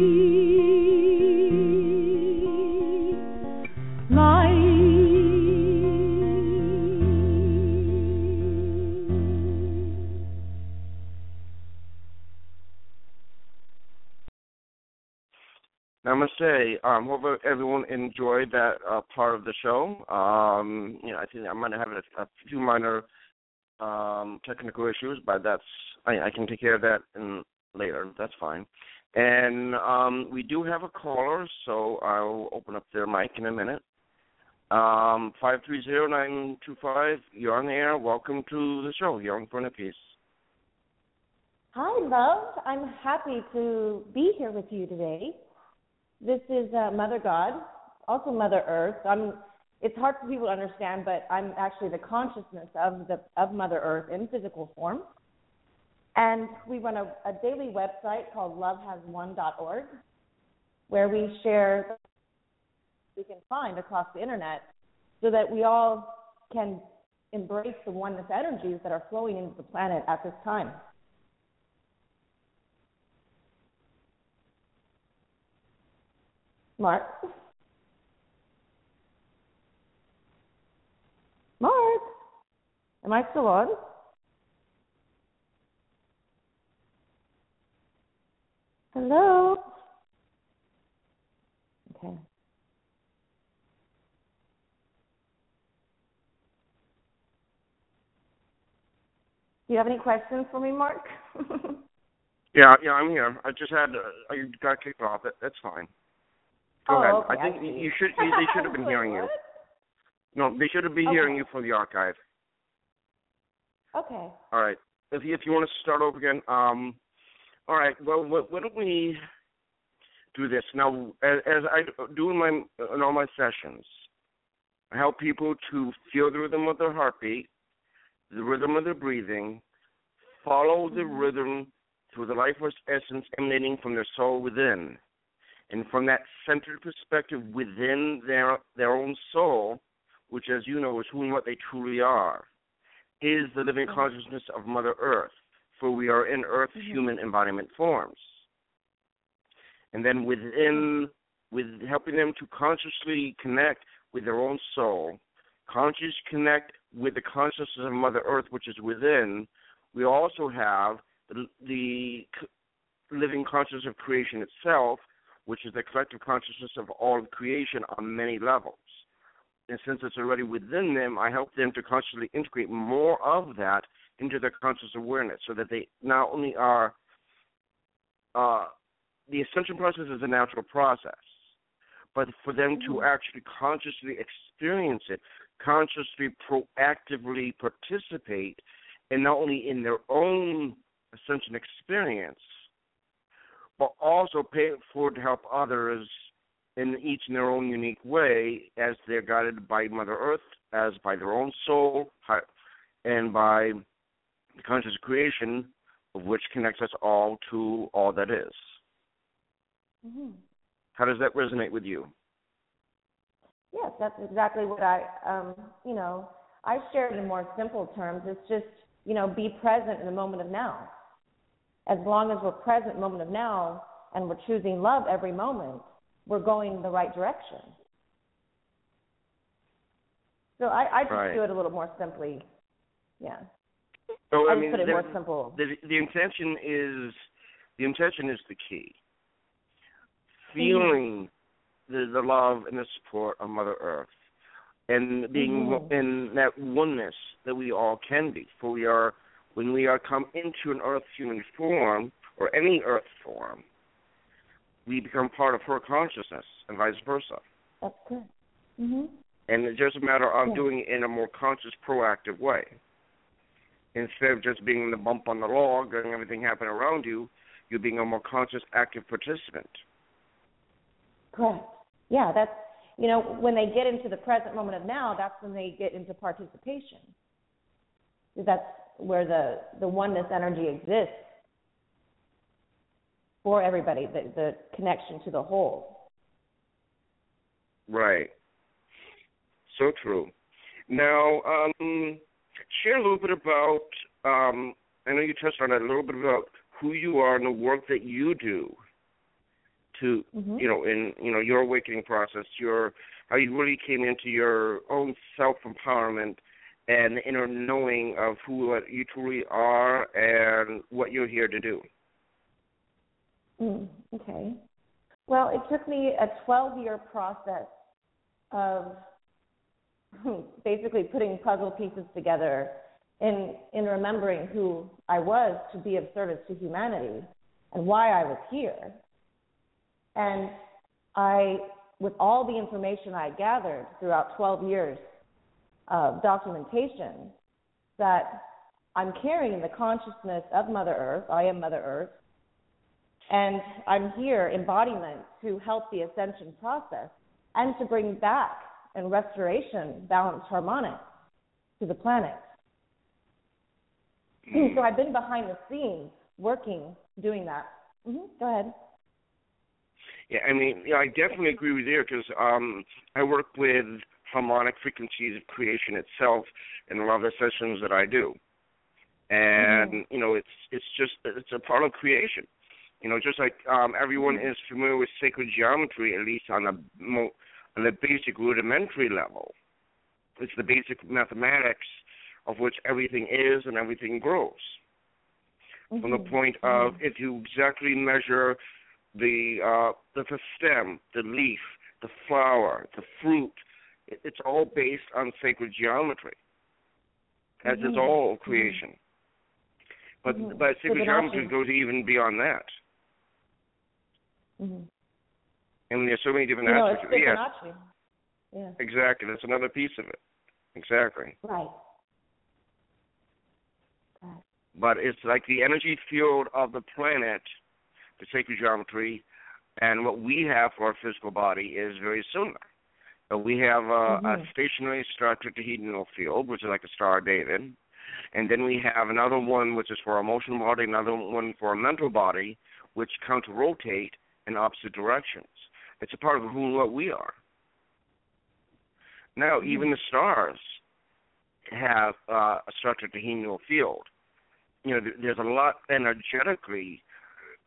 Um, hope everyone enjoyed that uh, part of the show. Um, you know, I think I might have a, a few minor um, technical issues, but that's I, I can take care of that in, later. That's fine. And um, we do have a caller, so I'll open up their mic in a minute. Um, five three zero nine two five. You're on the air. Welcome to the show. You're on front of peace. Hi, love. I'm happy to be here with you today. This is uh, Mother God, also Mother Earth. I'm. It's hard for people to understand, but I'm actually the consciousness of the of Mother Earth in physical form. And we run a, a daily website called lovehaswon.org, where we share we can find across the internet, so that we all can embrace the oneness energies that are flowing into the planet at this time. Mark? Mark? Am I still on? Hello. Okay. Do you have any questions for me, Mark? yeah, yeah, I'm here. I just had uh, I got kicked off. That, that's fine. Go oh, ahead. Okay, I think I you should. You, they should have been hearing you. No, they should have been Okay. hearing you from the archive. Okay. All right. If you, if you want to start over again, um, all right. Well, why, why don't we do this now? As, as I do in my in all my sessions, I help people to feel the rhythm of their heartbeat, the rhythm of their breathing, follow the rhythm through the life force essence emanating from their soul within, and from that centered perspective within their their own soul, which, as you know, is who and what they truly are is the living uh-huh. consciousness of Mother Earth, for we are in Earth mm-hmm. human embodiment forms. And then within, with helping them to consciously connect with their own soul, conscious connect with the consciousness of Mother Earth, which is within, we also have the, the living consciousness of creation itself, which is the collective consciousness of all of creation on many levels. And since it's already within them, I help them to consciously integrate more of that into their conscious awareness so that they not only are uh, the ascension process is a natural process, but for them to actually consciously experience it, consciously proactively participate, and not only in their own ascension experience, but also pay it forward to help others in each in their own unique way as they're guided by Mother Earth, as by their own soul, and by the conscious creation of which connects us all to all that is. hmm How does that resonate with you? Yes, that's exactly what I, um, you know, I share it in more simple terms. It's just, you know, be present in the moment of now. As long as we're present moment of now and we're choosing love every moment, we're going the right direction. So I, I just Right. do it a little more simply. Yeah. So I I mean, put it the, more simple. the the intention is the intention is the key. Mm-hmm. Feeling the the love and the support of Mother Earth, and being Mhm. in that oneness that we all can be. For we are when we are come into an Earth human form or any Earth form, we become part of her consciousness and vice versa. That's good. Mhm. And it's just a matter of Yeah. doing it in a more conscious, proactive way. Instead of just being the bump on the log and everything happen around you, you're being a more conscious, active participant. Correct. Yeah, that's you know when they get into the present moment of now, that's when they get into participation. That's where the the oneness energy exists for everybody, the the connection to the whole. Right. So true. Now, um, share a little bit about. Um, I know you touched on it a little bit about who you are and the work that you do to, Mhm. you know, in you know your awakening process, your how you really came into your own self empowerment and the inner knowing of who you truly are and what you're here to do. Mm, okay. Well, it took me a 12 year process of basically putting puzzle pieces together in in remembering who I was to be of service to humanity and why I was here. And I with all the information I gathered throughout 12 years of documentation that I'm carrying the consciousness of Mother Earth. I am Mother Earth. And I'm here, embodiment, to help the ascension process and to bring back and restoration, balance, harmonic to the planet. so I've been behind the scenes working, doing that. hmm Go ahead. Yeah, I mean, yeah, I definitely agree with you because um, I work with harmonic frequencies of creation itself in a lot of the sessions that I do, and Mhm. you know, it's it's just it's a part of creation. You know, just like um, everyone is familiar with sacred geometry, at least on a mo- on the basic rudimentary level. It's the basic mathematics of which everything is and everything grows. From the Mhm. point of if you exactly measure the uh, the, the stem, the leaf, the flower, the fruit. It, it's all based on sacred geometry, as mm-hmm. is all creation. But mm-hmm. but sacred geometry goes even beyond that. Mm-hmm. And there's so many different you know, aspects. It's yes. Yeah. Exactly. That's another piece of it. Exactly. Right. But it's like the energy field of the planet, the sacred geometry, and what we have for our physical body is very similar. So we have a, mm-hmm. a stationary tetrahedral field, which is like a Star David, and then we have another one which is for our emotional body, another one for our mental body, which counter rotate in opposite directions. It's a part of who and what we are. Now, mm-hmm. even the stars have uh, a tetrahedral field. You know, there's a lot energetically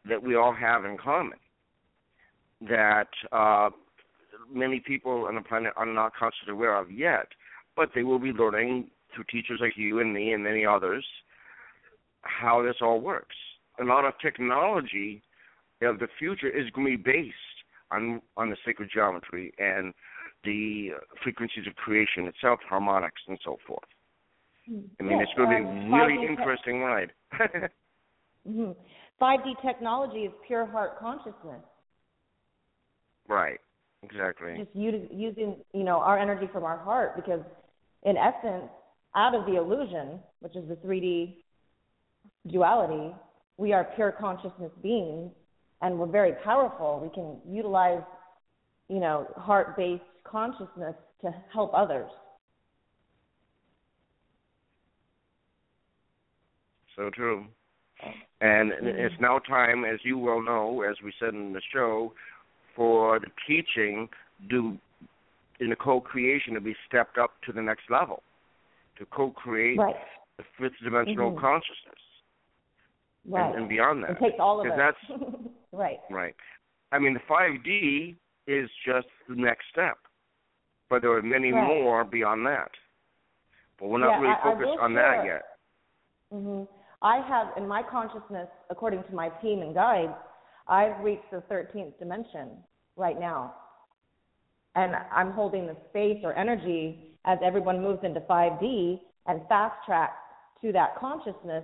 that we all have in common that uh, many people on the planet are not consciously aware of yet, but they will be learning through teachers like you and me and many others how this all works. A lot of technology of the future is going to be based on on the sacred geometry and the frequencies of creation itself, harmonics and so forth. I mean, yes, it's going to be um, a really te- interesting ride. mm-hmm. 5D technology is pure heart consciousness. Right. Exactly. Just using, you know, our energy from our heart because in essence, out of the illusion, which is the 3D duality, we are pure consciousness beings and we're very powerful. We can utilize, you know, heart-based consciousness to help others. So true. And it's now time, as you well know, as we said in the show, for the teaching do in the co-creation to be stepped up to the next level, to co-create right. the fifth dimensional mm-hmm. consciousness, right. and, and, beyond that. It takes all of it. That's, right. Right. I mean, the 5D is just the next step, but there are many right. more beyond that. But we're not yeah, really focused on share. that yet. Mm-hmm. I have, in my consciousness, according to my team and guides, I've reached the 13th dimension right now. And I'm holding the space or energy as everyone moves into 5D and fast track to that consciousness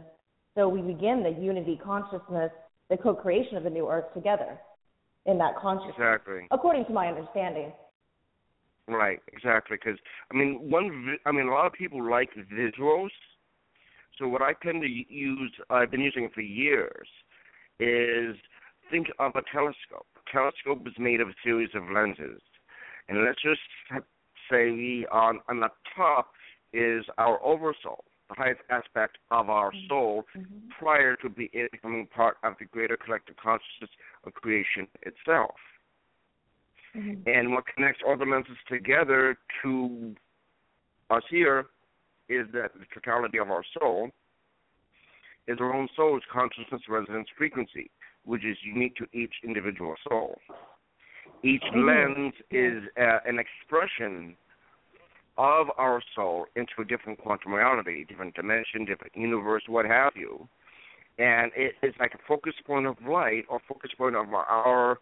so we begin the unity consciousness, the co creation of the new earth together in that consciousness. Exactly. According to my understanding. Right, exactly. Because I mean, one, I mean, a lot of people like visuals. So what I tend to use, I've been using it for years, is think of a telescope. A telescope is made of a series of lenses, and let's just say we on on the top is our oversoul, the highest aspect of our soul, mm-hmm. prior to be, becoming part of the greater collective consciousness of creation itself. Mm-hmm. And what connects all the lenses together to us here is that the totality of our soul is our own soul's consciousness resonance frequency, which is unique to each individual soul. Each mm-hmm. lens is uh, an expression of our soul into a different quantum reality, different dimension, different universe, what have you. And it is like a focus point of light or focus point of our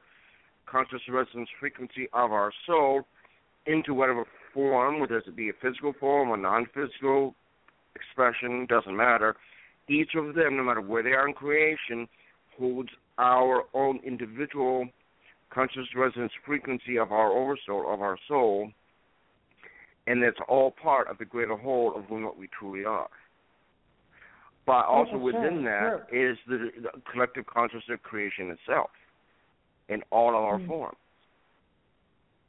conscious resonance frequency of our soul into whatever form, whether it be a physical form or non-physical expression, doesn't matter. Each of them, no matter where they are in creation, holds our own individual conscious resonance frequency of our oversoul, of our soul, and it's all part of the greater whole of what we truly are. But also oh, within sure, that sure. is the, the, collective consciousness of creation itself in all of our mm-hmm. forms.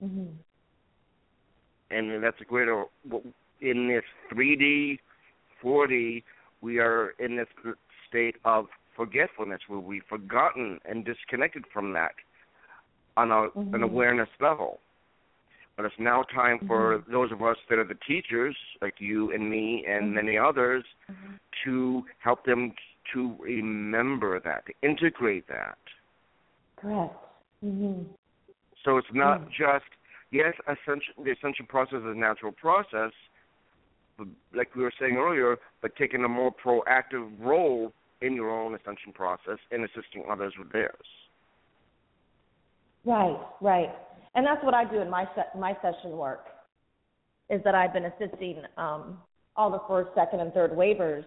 Mm-hmm. And that's a greater in this 3D, 4D. We are in this state of forgetfulness where we've forgotten and disconnected from that on a, mm-hmm. an awareness level. But it's now time for mm-hmm. those of us that are the teachers, like you and me and mm-hmm. many others, Mm-hmm. to help them to remember that, to integrate that. Correct. Mm-hmm. So it's not Mm. just yes, ascension, the ascension process is a natural process, like we were saying earlier, but taking a more proactive role in your own ascension process and assisting others with theirs. Right, right. And that's what I do in my se- my session work. Is that I've been assisting um, all the first, second, and third waivers,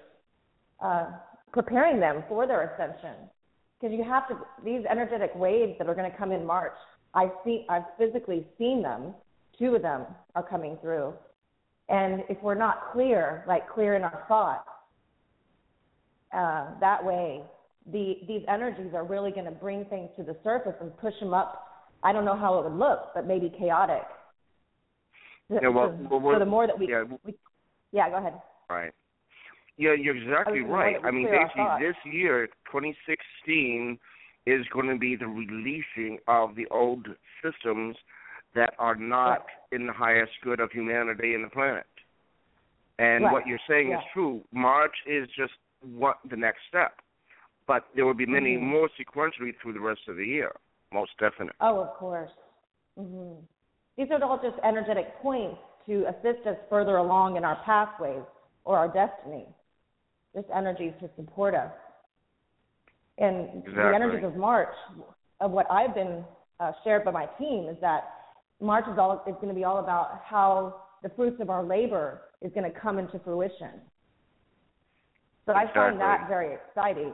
uh, preparing them for their ascension. Because you have to these energetic waves that are going to come in March. I see I've physically seen them. Two of them are coming through, and if we're not clear, like clear in our thoughts, uh, that way the these energies are really going to bring things to the surface and push them up. I don't know how it would look, but maybe chaotic. Yeah, well, so, well, so the more that we, yeah, we, yeah, go ahead. Right. Yeah, you're exactly I right. I mean, basically, this year, 2016, is going to be the releasing of the old systems that are not in the highest good of humanity and the planet. And Right. what you're saying is true. March is just what the next step, but there will be many Mhm. more sequentially through the rest of the year, most definitely. Oh, of course. hmm These are all just energetic points to assist us further along in our pathways or our destiny. Just energies to support us. And the energies of March, of what I've been uh, shared by my team, is that March is all is going to be all about how the fruits of our labor is going to come into fruition. So I find that very exciting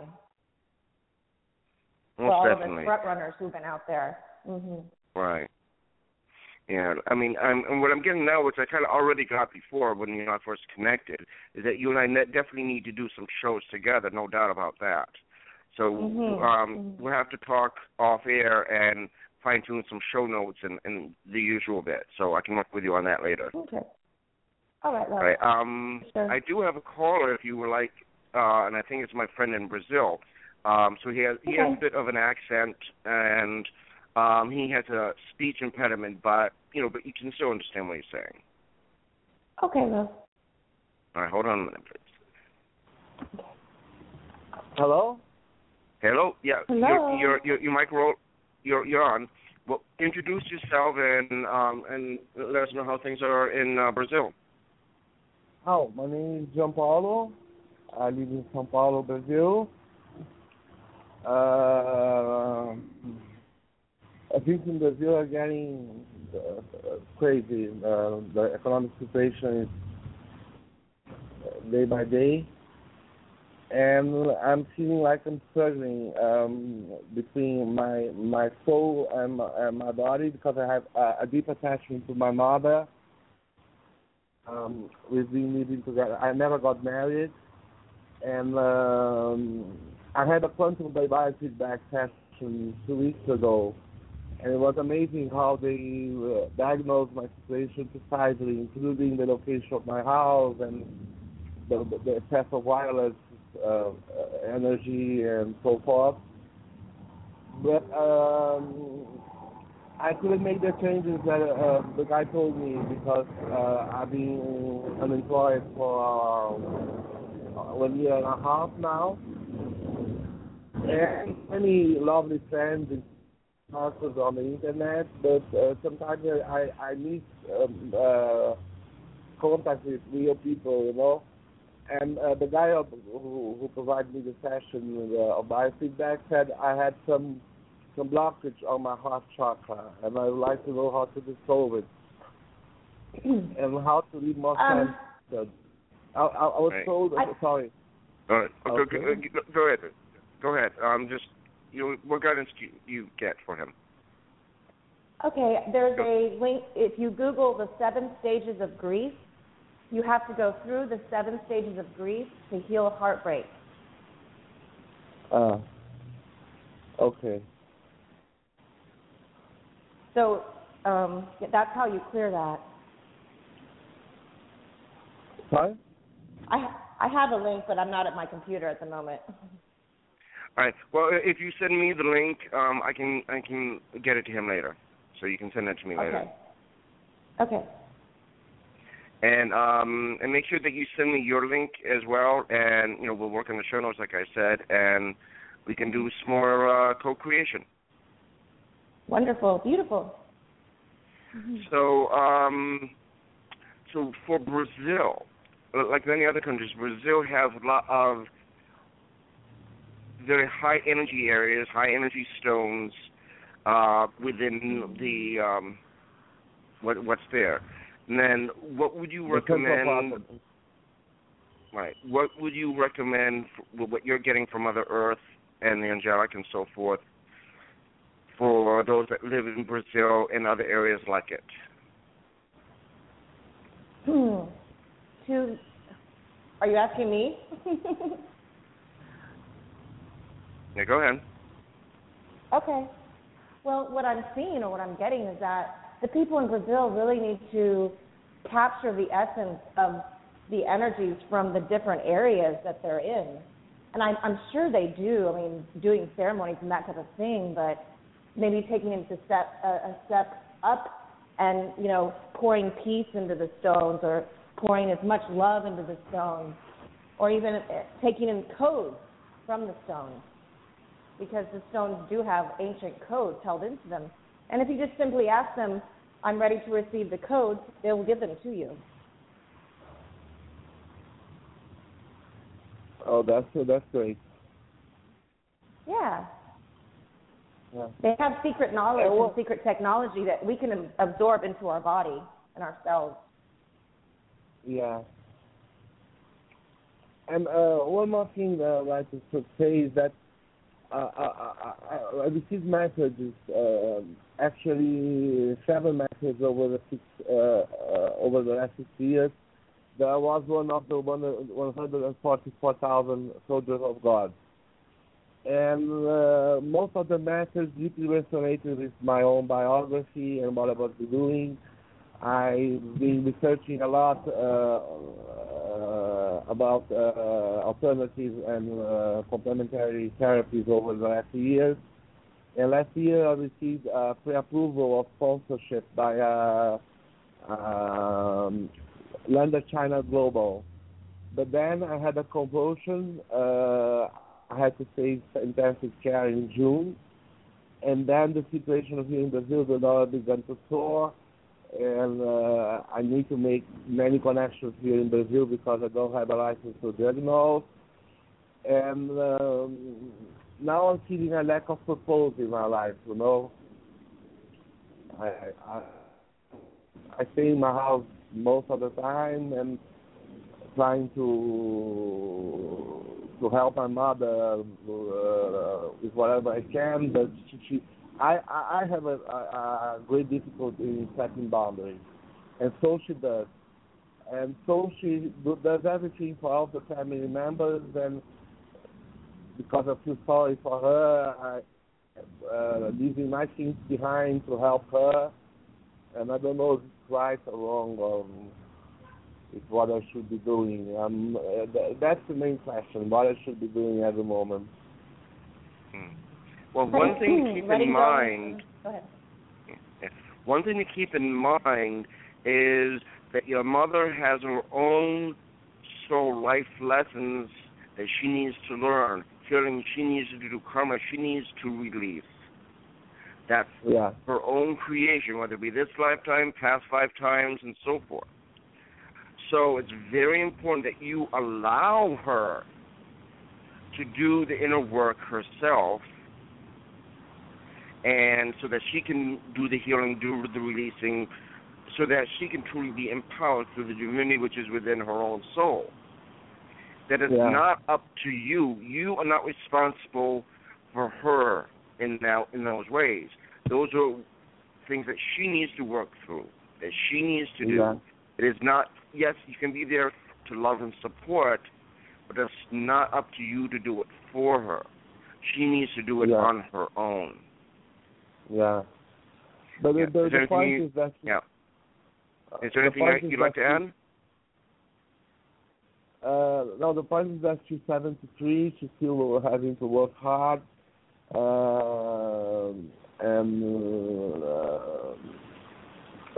for Most all definitely. of us front runners who've been out there. Mm-hmm. Right. Yeah, I mean, I'm, and what I'm getting now, which I kind of already got before when you and I first connected, is that you and I ne- definitely need to do some shows together, no doubt about that. So Mhm, um, mhm. we'll have to talk off air and fine tune some show notes and, and the usual bit. So I can work with you on that later. Okay. All right. All right. Um, Sure. I do have a caller if you would like, uh, and I think it's my friend in Brazil. Um, so he has he has a bit of an accent and um, he has a speech impediment, but you know, but you can still understand what he's saying. Okay, love. All right, hold on a minute, please. Hello? Hello. Yeah. Hello. Your your your, your mic roll. You're you're on. Well, introduce yourself and um and let us know how things are in uh, Brazil. Oh, my name is João Paulo. I live in São Paulo, Brazil. Uh, I think in Brazil are getting crazy. Uh, the economic situation is uh, day by day, and I'm feeling like I'm struggling um, between my my soul and my, and my body because I have uh, a deep attachment to my mother. Um, we've been living together. I never got married, and um, I had a quantum biofeedback session two weeks ago, and it was amazing how they uh, diagnosed my situation precisely, including the location of my house and the, the, of wireless uh, energy and so forth. But um, I couldn't make the changes that uh, the guy told me because uh, I've been unemployed for one year and a half now. And many lovely friends and partners on the internet, but uh, sometimes I I miss um, uh, contact with real people, you know. And uh, the guy who who provided me the session uh, of biofeedback said I had some some blockage on my heart chakra, and I would like to know how to dissolve it and how to be more Um, centered. I, I, I was Right. told. I'm sorry. All right. Go, Okay. go, go, go ahead. Go ahead. Um, just you know, what guidance do you, you get for him? Okay, there's a link. If you Google the seven stages of grief, you have to go through the seven stages of grief to heal heartbreak. Uh, okay. So um, that's how you clear that. Sorry. I I have a link, but I'm not at my computer at the moment. All right. Well, if you send me the link, um, I can I can get it to him later. So you can send it to me later. Okay. Okay. And um, and make sure that you send me your link as well. And you know, we'll work on the show notes, like I said, and we can do some more uh, co-creation. Wonderful. Beautiful. So, um, so for Brazil, like many other countries, Brazil has a lot of very high energy areas, high energy stones, uh, within the um, what what's there. And then, what would you recommend? Right. What would you recommend for what you're getting from Mother Earth and the angelic and so forth for those that live in Brazil and other areas like it? Hmm. To, are you asking me? yeah, go ahead. Okay. Well, what I'm seeing or what I'm getting is that the people in Brazil really need to capture the essence of the energies from the different areas that they're in. And I'm, I'm sure they do. I mean, doing ceremonies and that type of thing, but maybe taking it a step a, a step up and you know pouring peace into the stones or pouring as much love into the stone, or even uh, taking in codes from the stones because the stones do have ancient codes held into them. And if you just simply ask them i'm ready to receive the codes they will give them to you. Oh that's that's great. Yeah. Yeah. They have secret knowledge yeah, well, and secret technology that we can absorb into our body and our cells. Yeah. And uh, one more thing that I'd like to say is that uh, I, I, I, received messages, uh, actually seven messages over the six, uh, uh, over the last six years. I was one of the 144,000 soldiers of God and uh, most of the matters deeply resonated with my own biography and what I was doing. I've been researching a lot uh, uh, about uh, alternative and complementary therapies over the last years. And last year I received a pre-approval of sponsorship by uh, um, Lambda China Global. But then I had a convulsion. Uh, I had to stay intensive care in June, and then the situation here in Brazil, the dollar began to soar, and uh, I need to make many connections here in Brazil because I don't have a license to diagnose, and um, now I'm feeling a lack of purpose in my life. You know, I I, I stay in my house most of the time and trying to to help my mother uh, with whatever I can. But she, she I I have a, a, a great difficulty in setting boundaries, and so she does. And so she does everything for all the family members, and because I feel sorry for her, I uh, leaving my things behind to help her. And I don't know if it's right or wrong. Or, is what I should be doing. Um, uh, th- that's the main question: what I should be doing at the moment. Hmm. Well, one thing to keep in mind. One thing to keep in mind is that your mother has her own soul life lessons that she needs to learn, healing she needs to do, karma she needs to release. That's yeah. her own creation, whether it be this lifetime, past five times, and so forth. So it's very important that you allow her to do the inner work herself and so that she can do the healing, do the releasing, so that she can truly be empowered through the divinity which is within her own soul. That it's yeah. not up to you. You are not responsible for her in that in those ways. Those are things that she needs to work through, that she needs to do. Yeah. It is not yes, you can be there to love and support, but it's not up to you to do it for her. She needs to do it yeah. on her own. Yeah. But yeah. the, the point you, is that. Yeah. Is there anything that you'd like to add? Uh, no, the point is that she's 73. She's still having to work hard. Uh, and uh,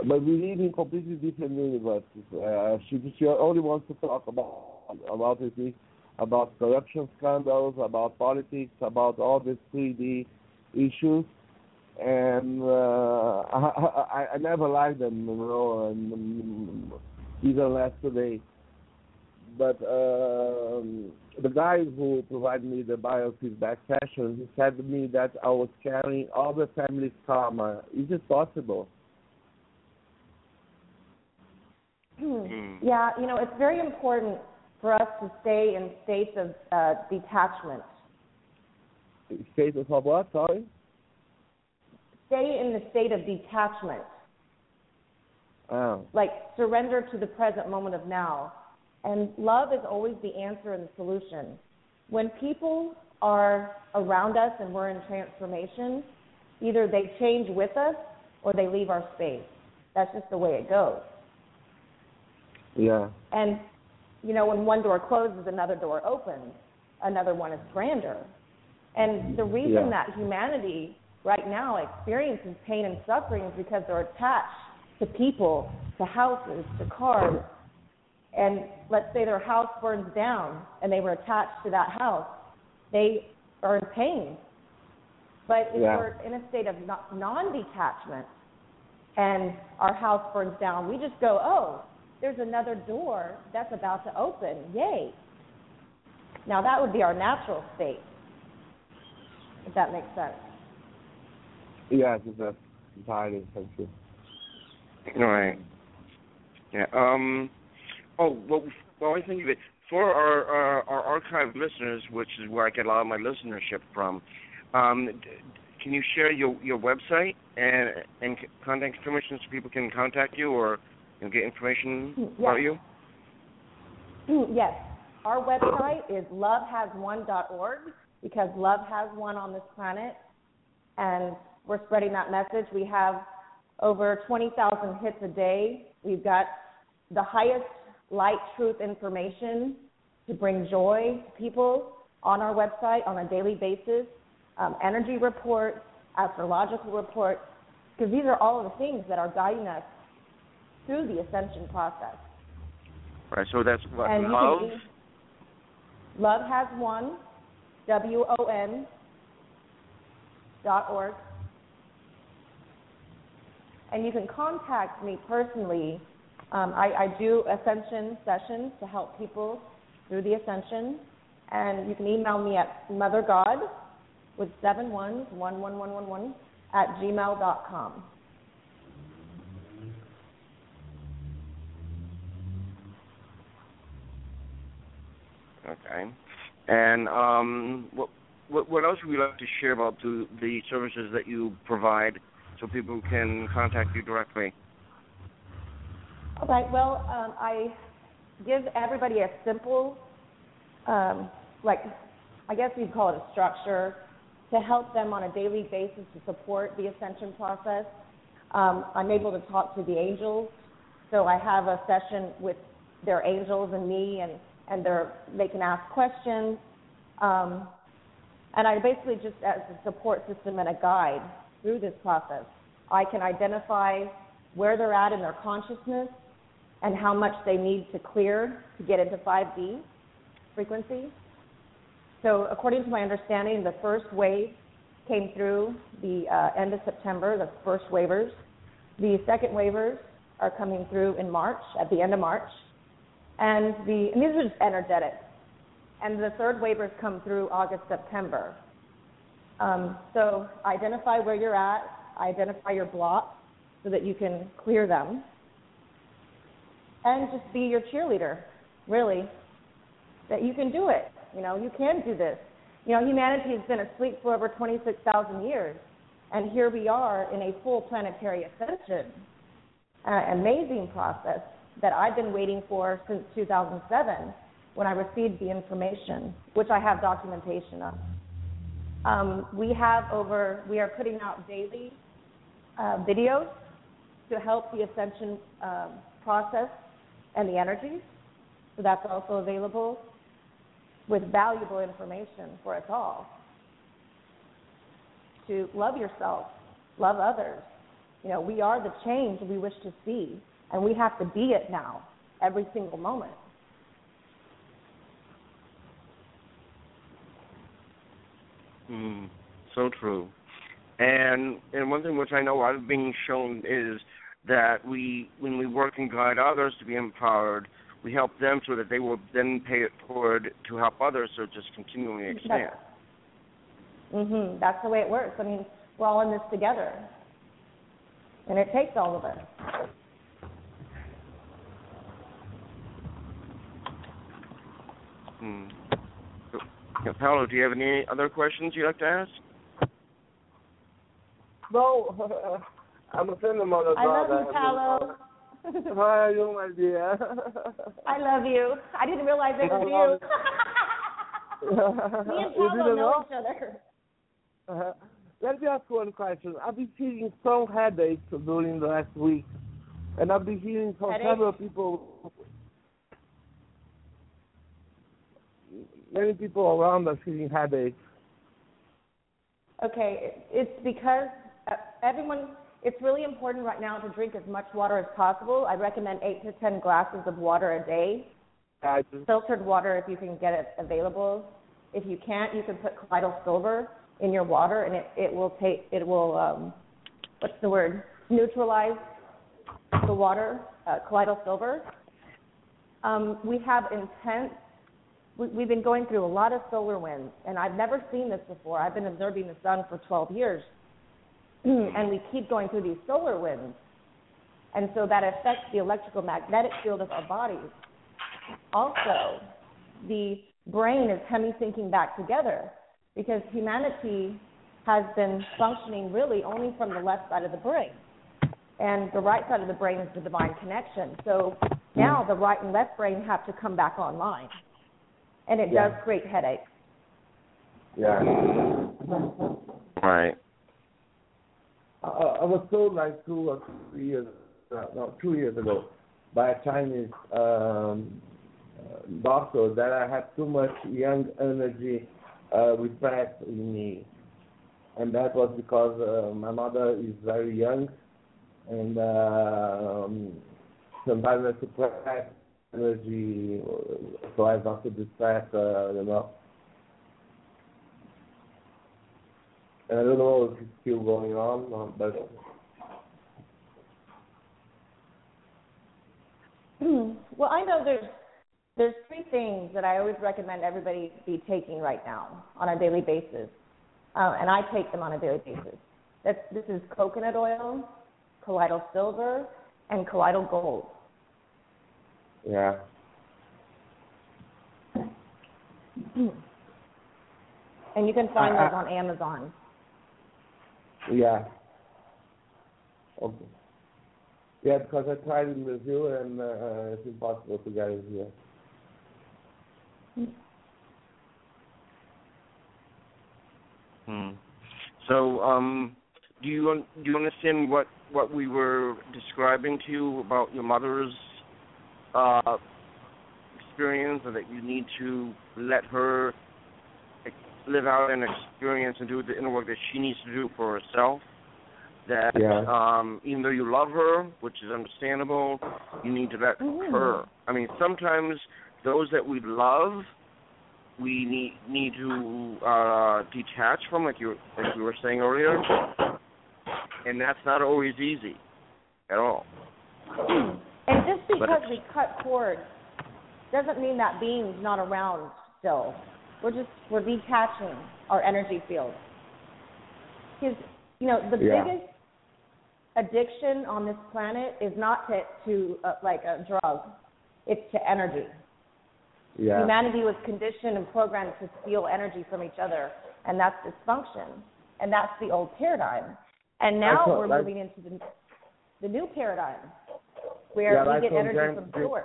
but we live in completely different universes. Uh, she, she only wants to talk about about it, about corruption scandals, about politics, about all these 3D issues, and uh, I, I, I never liked them, you know, and um, even last today. but um, the guy who provided me the biofeedback session, he said to me that I was carrying all the family's karma. Is it possible? Hmm. Yeah, you know, it's very important for us to stay in states of uh, detachment. States of what? Sorry. Stay in the state of detachment. Oh. Like surrender to the present moment of now. And love is always the answer and the solution. When people are around us and we're in transformation, either they change with us or they leave our space. That's just the way it goes. Yeah. And you know, when one door closes, another door opens. Another one is grander. And the reason Yeah. that humanity right now experiences pain and suffering is because they're attached to people, to houses, to cars. And let's say their house burns down and they were attached to that house, they are in pain. But if Yeah. we're in a state of non detachment and our house burns down, we just go, oh, there's another door that's about to open. Yay. Now, that would be our natural state, if that makes sense. Yes, it's a entirely thank you. All right. Yeah. Um. Oh well. Well, I think of it for our our, our archive listeners, which is where I get a lot of my listenership from. Um, d- can you share your your website and and contact information so people can contact you or you know, get information Mm, about you? yes. Our website is lovehaswon.org because love has won on this planet, and we're spreading that message. We have over 20,000 hits a day. We've got the highest light, truth information to bring joy to people on our website on a daily basis. Um, energy reports, astrological reports, because these are all of the things that are guiding us through the ascension process. Right. So that's what And love. love has won, W O N dot org. And you can contact me personally. Um, I, I do ascension sessions to help people through the ascension. And you can email me at mothergod with seven ones, one one one one one at gmail dot com. Okay. And um, what what else would you like to share about the the services that you provide so people can contact you directly? All right. Well, um, I give everybody a simple, um, like, I guess you'd call it a structure to help them on a daily basis to support the ascension process. Um, I'm able to talk to the angels, so I have a session with their angels and me, and and they're, they can ask questions. Um, and I basically just as a support system and a guide through this process. I can identify where they're at in their consciousness and how much they need to clear to get into 5D frequency. So, according to my understanding, the first wave came through the uh, end of September, the first waivers. The second waivers are coming through in March, at the end of March. And, the, and these are just energetic. And the third waivers come through August, September. Um, so, identify where you're at, identify your blocks so that you can clear them and just be your cheerleader, really. That you can do it. You know, you can do this. You know, humanity has been asleep for over 26,000 years, and here we are in a full planetary ascension. An amazing process that I've been waiting for since 2007 when I received the information, which I have documentation of. Um, we have over, we are putting out daily uh, videos to help the ascension um, process and the energies. So that's also available with valuable information for us all. To love yourself, love others. You know, we are the change we wish to see, and we have to be it now, every single moment. Mm, so true. And and one thing which I know I've been shown is that we when we work and guide others to be empowered, we help them so that they will then pay it forward to help others, so just continually expand. Mhm. That's the way it works. I mean, we're all in this together, and it takes all of us. Hmm. So, Paolo, do you have any other questions you'd like to ask? No, I'm a friend of Mother I love you, Paolo. How are you, my dear? I love you. I didn't realize it was you. Me and You Paolo know know? each other. Uh, let me ask one question. I've been feeling strong headaches during the last week, and I've been hearing from Headaches? several people. Many people around us feeling headaches. Okay, it's because uh, everyone. It's really important right now to drink as much water as possible. I recommend eight to ten glasses of water a day. Filtered water, if you can get it available. If you can't, you can put colloidal silver in your water, and it it will take it will um, what's the word neutralize the water. Uh, colloidal silver. Um, we have intense. We, we've been going through a lot of solar winds, and I've never seen this before. I've been observing the sun for 12 years, and we keep going through these solar winds, and so that affects the electrical magnetic field of our bodies. Also, the brain is hemi-syncing back together because humanity has been functioning really only from the left side of the brain. And the right side of the brain is the divine connection. So now the right and left brain have to come back online. And it Yeah. does create headaches. yeah. Right. I, I was told like two or three years, uh, no, two years ago, by a Chinese um, uh, doctor that I had too much yang energy uh, repressed in me, and that was because uh, my mother is very young, and uh, um, sometimes I suppress energy as not to distress, uh, you know. And I don't know if it's still going on, uh, but well, I know there's there's three things that I always recommend everybody be taking right now on a daily basis, uh, and I take them on a daily basis. That's, this is coconut oil, colloidal silver, and colloidal gold. Yeah. And you can find I- those on Amazon. Yeah. Okay. Yeah, because I tried in Brazil and uh, it's impossible to get it here. Hmm. So, um, do you un- do you understand what what we were describing to you about your mother's uh, experience, or that you need to let her ex- live out an experience and do the inner work that she needs to do for herself? That Yeah. um, even though you love her, which is understandable, you need to let her. I mean, sometimes those that we love we need need to uh, detach from, like you like you were saying earlier, and that's not always easy at all. And just because we cut cords doesn't mean that being's not around still. We're just we're detaching our energy field. Because you know the Yeah. biggest addiction on this planet is not to to uh, like a drug, it's to energy. Yeah. Humanity was conditioned and programmed to steal energy from each other, and that's dysfunction. And that's the old paradigm. And now we're moving into the the new paradigm, where Yeah, we like get on energy James- from source.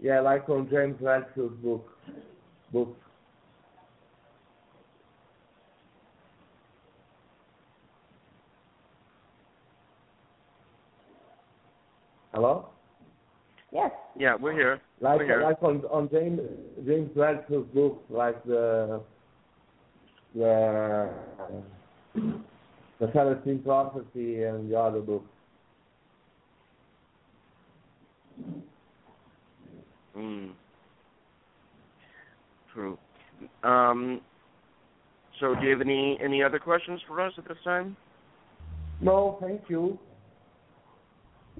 Yeah, like on James Redfield's book. Book. Hello? Yes. Yeah, we're here. Like we're here. like on on James James Redfield's book, like the the the Celestine Prophecy and the other books. Mm. True. Um, so, do you have any any other questions for us at this time? No, thank you.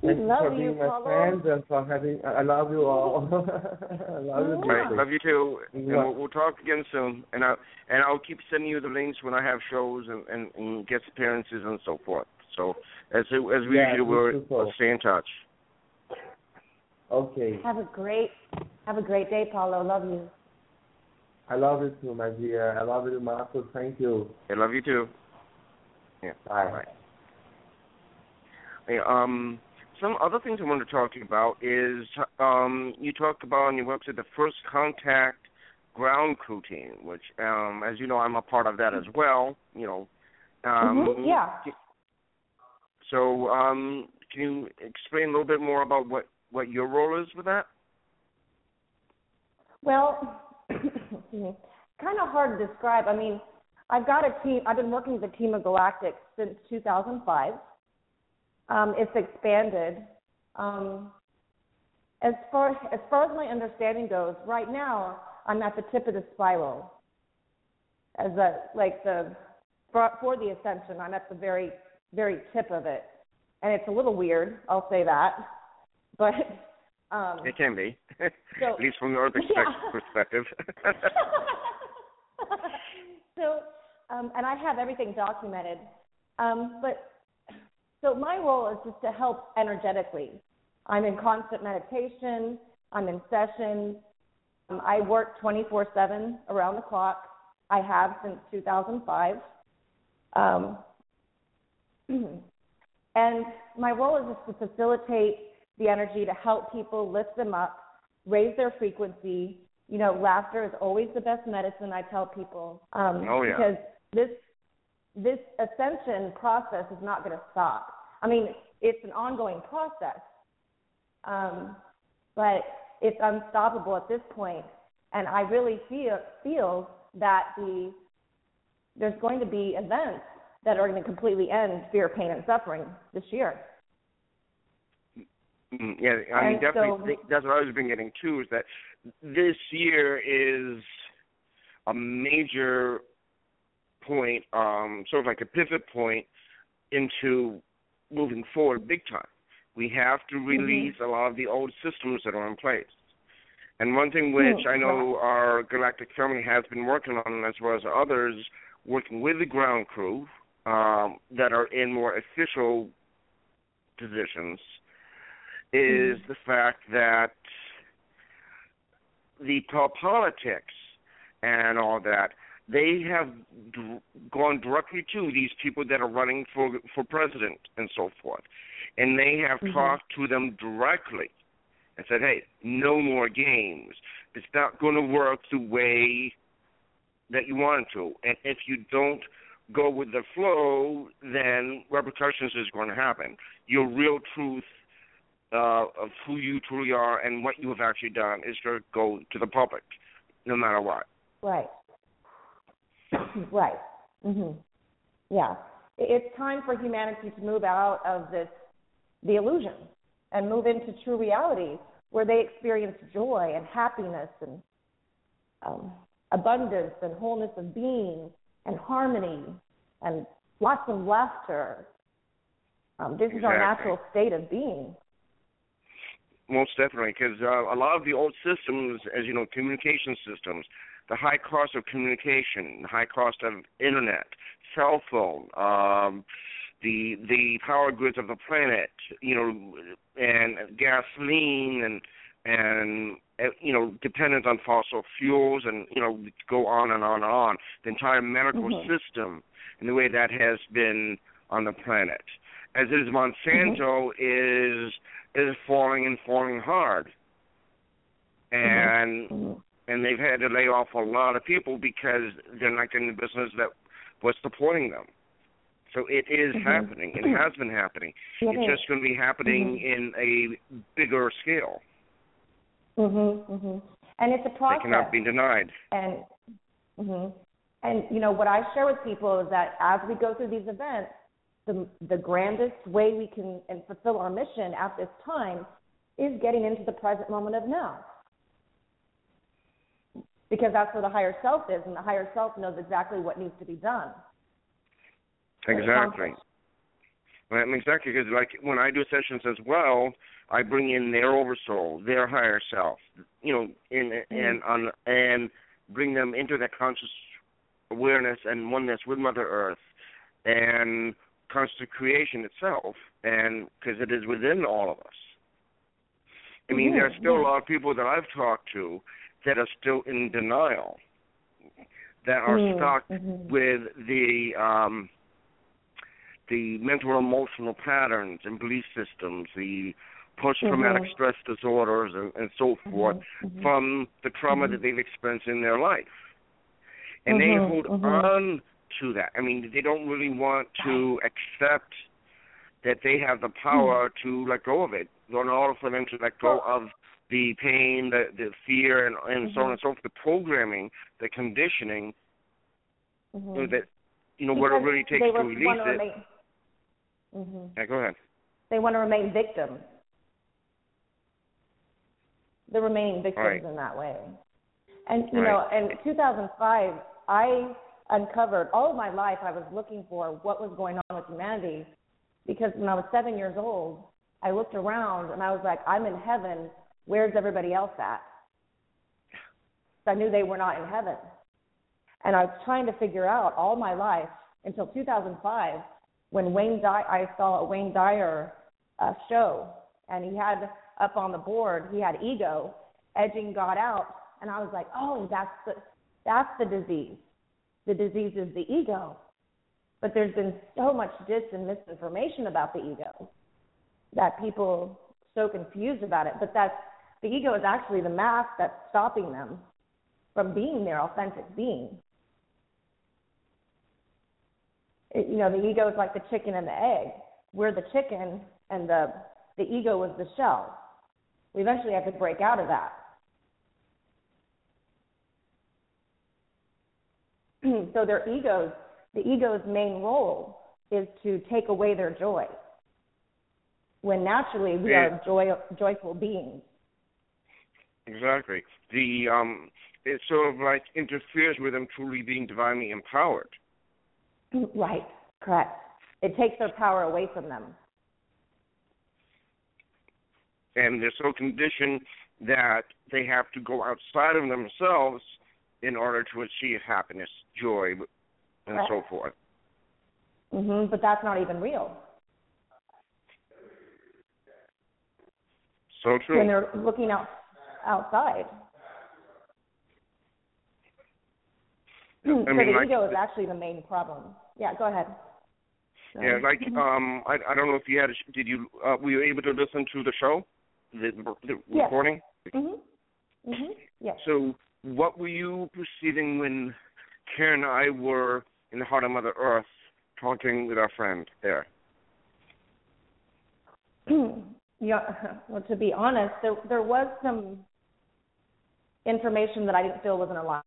Thank we you love for you, being my Paulo. friends and for having. I I love you all. I love you. Right, love you too. And Yeah. we'll, we'll talk again soon. And I and I'll keep sending you the links when I have shows and, and, and guest appearances and so forth. So as as we Yeah, usually will, me we'll stay in touch. Okay. Have a great, have a great day, Paulo. Love you. I love you too, my dear. I love you, Marcos. Thank you. I love you too. Yeah. Bye. Bye. Hey, um, some other things I wanted to talk to you about is um, you talked about on your website the first contact ground crew team, which, um, as you know, I'm a part of that as well. You know, um, Mhm, yeah. So, um, can you explain a little bit more about what what your role is with that? Well, kind of hard to describe. I mean, I've got a team. I've been working with a team of Galactics since 2005. Um, it's expanded. Um, as far as far as my understanding goes, right now I'm at the tip of the spiral. As a like the for, for the ascension, I'm at the very very tip of it, and it's a little weird. I'll say that, but um, It can be, So- at least from Yeah. perspective. so, um, and I have everything documented. Um, but so my role is just to help energetically. I'm in constant meditation. I'm in sessions. Um, I work 24/7 around the clock. I have since 2005. Um, and my role is just to facilitate the energy to help people lift them up, raise their frequency. You know, laughter is always the best medicine. I tell people um, Oh, yeah. because this this ascension process is not going to stop. I mean, it's an ongoing process, um, but it's unstoppable at this point. And I really feel feel that the there's going to be events that are going to completely end fear, pain, and suffering this year. Mm, yeah, I mean, And definitely. so- think that's what I've been getting too. Is that this year is a major point, um, sort of like a pivot point into moving forward big time. We have to release a lot of the old systems that are in place. And one thing which Hmm, I know our galactic family has been working on, as well as others, working with the ground crew um, that are in more official positions, is the fact that the po- politics and all that they have d- gone directly to these people that are running for for president and so forth, and they have Mhm. talked to them directly and said, "Hey, no more games. It's not going to work the way that you want it to, and if you don't go with the flow, then repercussions is going to happen. Your real truth uh, of who you truly are and what you have actually done is to go to the public, no matter what." Right. right. Mhm. Yeah. It's time for humanity to move out of this the illusion and move into true reality where they experience joy and happiness and um, abundance and wholeness of being and harmony and lots of laughter. Um, this is our natural state of being. Most definitely, because uh, a lot of the old systems, as you know, communication systems, the high cost of communication, the high cost of internet, cell phone, um, the the power grids of the planet, you know, and gasoline and and uh, you know dependent on fossil fuels and you know go on and on and on. The entire medical Mhm. system and the way that has been on the planet, as it is Monsanto is is falling and falling hard, and and they've had to lay off a lot of people because they're not getting the business that was supporting them. So it is Mhm. happening. It has been happening. It it's is. just going to be happening in a bigger scale. Mhm. Mhm. And it's a process. cannot be denied. And hmm and you know what I share with people is that as we go through these events, the the grandest way we can and fulfill our mission at this time is getting into the present moment of now. Because that's where the higher self is, and the higher self knows exactly what needs to be done. Exactly. Exactly, because like when I do sessions as well, I bring in their oversoul, their higher self, you know, in mm-hmm. and on and bring them into that conscious awareness and oneness with Mother Earth and constant creation itself, and because it is within all of us. I mean, there are still a lot of people that I've talked to that are still in denial, that are mm-hmm. stuck mm-hmm. with the um, the mental emotional patterns and belief systems, the post traumatic mm-hmm. stress disorders, and, and so mm-hmm. forth mm-hmm. from the trauma that Mm-hmm. they've experienced in their life. And they Mhm, hold on to that. I mean, they don't really want to accept that they have the power Hmm. to let go of it. In order for them to let go of the pain, the the fear, and and so on Mhm. and so forth, the programming, the conditioning, Mhm. you know, that you know what it really takes to release to it. Remain, hmm Yeah, go ahead. They want to remain victims. They're remaining victims Right. in that way. And you Right. know, in 2005, I uncovered all of my life. I was looking for what was going on with humanity, because when I was seven years old, I looked around and I was like, I'm in heaven. Where's everybody else at? I knew they were not in heaven. And I was trying to figure out all my life until 2005 when Wayne Dyer, I saw a Wayne Dyer uh, show, and he had up on the board, he had ego edging God out, and I was like, oh, that's the that's the disease. The disease is the ego. But there's been so much dis and misinformation about the ego that people so confused about it. But that's the ego is actually the mask that's stopping them from being their authentic being. It, you know, the ego is like the chicken and the egg. We're the chicken, and the the ego is the shell. We eventually have to break out of that. so their egos, the ego's main role is to take away their joy. When naturally we Yeah. are joy, joyful beings. Exactly. The um, it sort of like interferes with them truly being divinely empowered. Right, correct. It takes their power away from them. and they're so conditioned that they have to go outside of themselves in order to achieve happiness, joy, and Right. so forth. hmm but that's not even real. So true. When they're looking out outside. so I mean, the like, ego is actually the main problem. Yeah, go ahead. yeah, like um, I I don't know if you had a, did you uh, were you able to listen to the show, the the Yes. recording? Mhm. Mhm. Yes. So what were you perceiving when Karen and I were in the heart of Mother Earth talking with our friend there? Hmm. yeah. Well, to be honest, there there was some information that I didn't feel was in alignment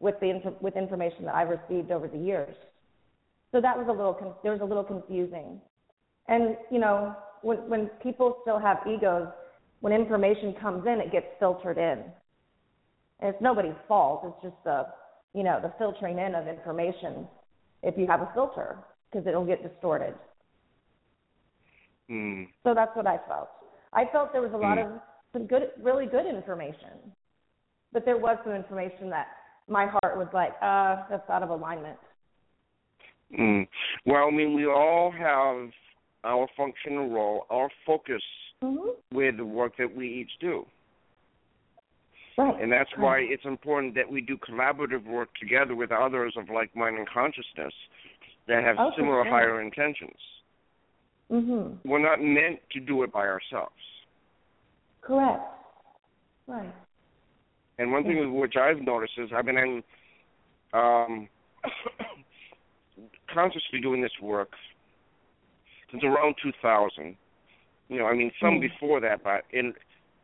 with the with information that I've received over the years. So that was a little there was a little confusing. And you know, when when people still have egos, when information comes in, it gets filtered in. And it's nobody's fault. It's just the you know the filtering in of information. If you have a filter, because it'll get distorted. Hmm. So that's what I felt. I felt there was a lot Mm. of some good, really good information, but there was some information that my heart was like, uh, that's out of alignment. Mm. Well, I mean, we all have our functional role, our focus Mm-hmm. with the work that we each do. Right. And that's why it's important that we do collaborative work together with others of like mind and consciousness that have Oh, similar sure. higher intentions. Mhm. We're not meant to do it by ourselves. Correct. Right. And one thing which I've noticed is I've been in, um, consciously doing this work since around 2000. You know, I mean, some Mm. before that, but in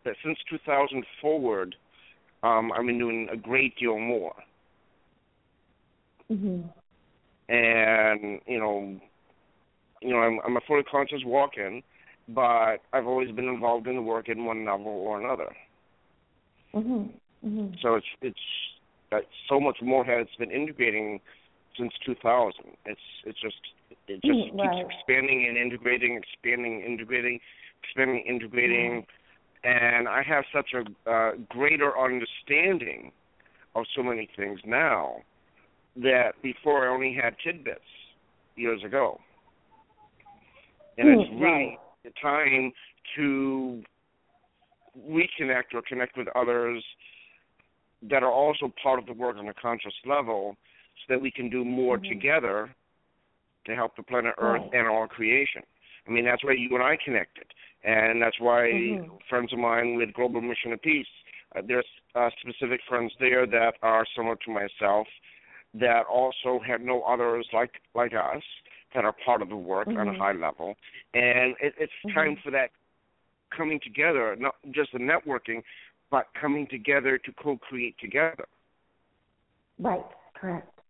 but since 2000 forward, um, I've been doing a great deal more. Mhm. And you know, you know, I'm, I'm a fully conscious walk-in, but I've always been involved in the work in one level or another. Mhm. Mhm. So it's it's uh, so much more has been integrating since 2000. It's it's just it just Mm, right. keeps expanding and integrating, expanding, integrating, expanding, integrating, and I have such a uh, greater understanding of so many things now that before I only had tidbits years ago, and Mm, it's really right. the time to reconnect or connect with others that are also part of the work on a conscious level so that we can do more Mhm. together to help the planet Earth Right. and all creation. I mean, that's why you and I connected. And that's why Mhm. friends of mine with Global Mission of Peace, uh, there's uh, specific friends there that are similar to myself that also have no others like like us that are part of the work on a Mhm. high level. And it, it's Mhm. time for that coming together, not just the networking, but coming together to co-create together. Right. Correct.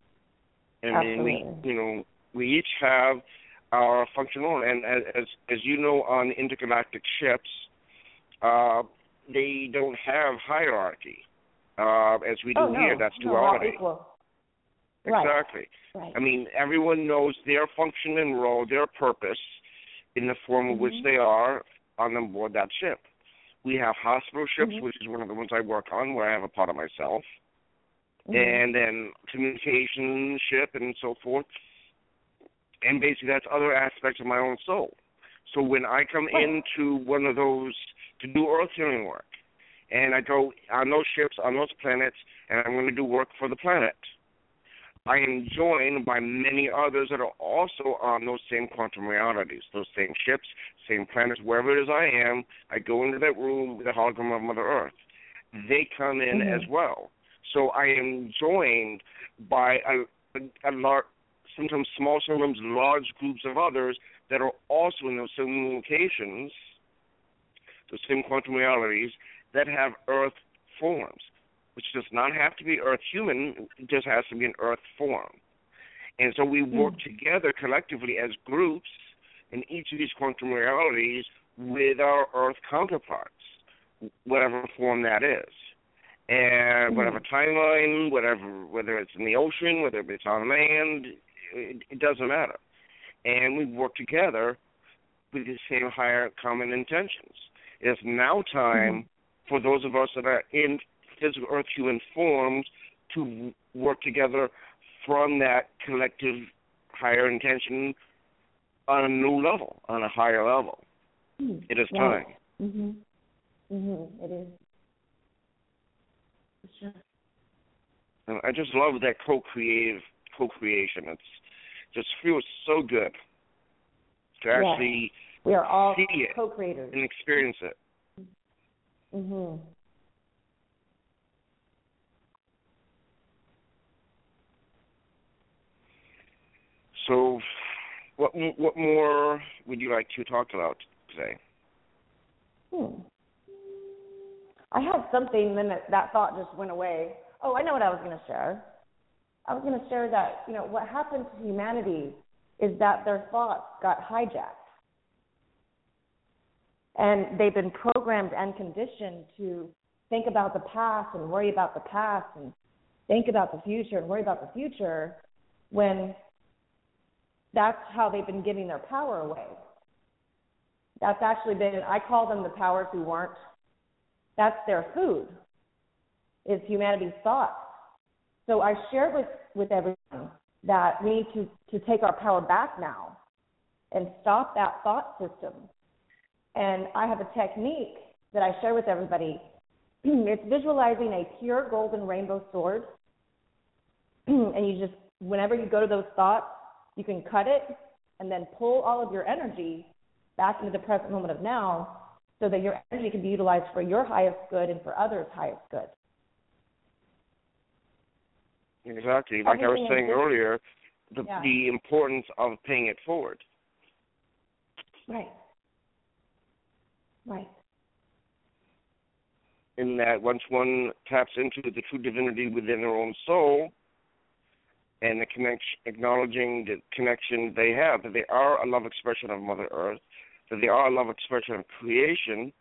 I mean, we you know we each have our functional, and as as, you know, on intergalactic ships, uh, they don't have hierarchy uh, as we do oh no. here. That's no, duality. Right. Exactly. Right. I mean, everyone knows their function and role, their purpose, in the form of which Mhm. they are on the board that ship. We have hospital ships, Mhm. which is one of the ones I work on, where I have a part of myself, Mhm. and then communication ship and so forth. And basically, that's other aspects of my own soul. So when I come Right. into one of those to do earth healing work, and I go on those ships, on those planets, and I'm going to do work for the planet, I am joined by many others that are also on those same quantum realities, those same ships, same planets, wherever it is I am. I go into that room with the hologram of Mother Earth. They come in Mhm. as well. So I am joined by a, a, a large, sometimes small, sometimes large groups of others that are also in those same locations, those same quantum realities that have Earth forms which does not have to be Earth human, it just has to be an Earth form. And so we work hmm. together collectively as groups in each of these quantum realities with our Earth counterparts, whatever form that is. And hmm. whatever timeline, whatever, whether it's in the ocean, whether it's on land, it, it doesn't matter. And we work together with the same higher common intentions. It is now time for those of us that are in physical earth human forms to work together from that collective higher intention on a new level, on a higher level. Mm. It is Right. time. Mhm. Mhm. It is. Sure. And I just love that co-creative co-creation. It's just feels so good to actually We are all see it co-creators. and experience it. Mhm. So, what what more would you like to talk about today? Hmm. I had something, then that, that thought just went away. Oh, I know what I was going to share. I was going to share that, you know, what happened to humanity is that their thoughts got hijacked. And they've been programmed and conditioned to think about the past and worry about the past and think about the future and worry about the future when that's how they've been giving their power away. That's actually been, I call them the powers who weren't. That's their food, is humanity's thoughts. So I share with, with everyone that we need to, to take our power back now and stop that thought system. And I have a technique that I share with everybody. it's visualizing a pure golden rainbow sword. and you just, whenever you go to those thoughts, you can cut it and then pull all of your energy back into the present moment of now so that your energy can be utilized for your highest good and for others' highest good. Exactly. Like I was saying earlier, the Yeah. the importance of paying it forward. Right. Right. In that once one taps into the true divinity within their own soul and the connection acknowledging the connection they have, that they are a love expression of Mother Earth, that they are a love expression of creation,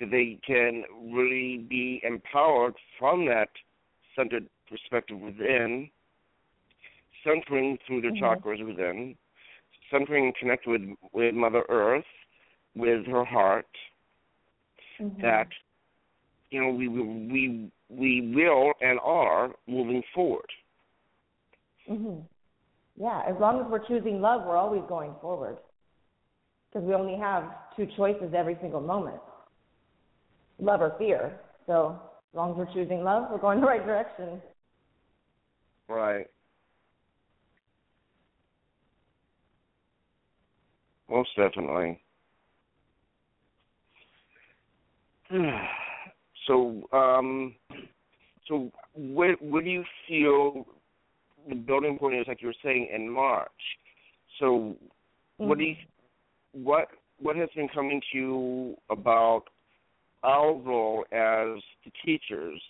that they can really be empowered from that centered perspective within, centering through the Mhm. chakras within, centering and connect with with Mother Earth, with her heart. Mhm. That you know we we we will and are moving forward. Mhm. Yeah, as long as we're choosing love, we're always going forward. Because we only have two choices every single moment. Love or fear. So, as long as we're choosing love, we're going the right direction. Right. Most definitely. so, um, so where do you feel the building point is? Like you were saying in March. So, what do you what what has been coming to you about our role as the teachers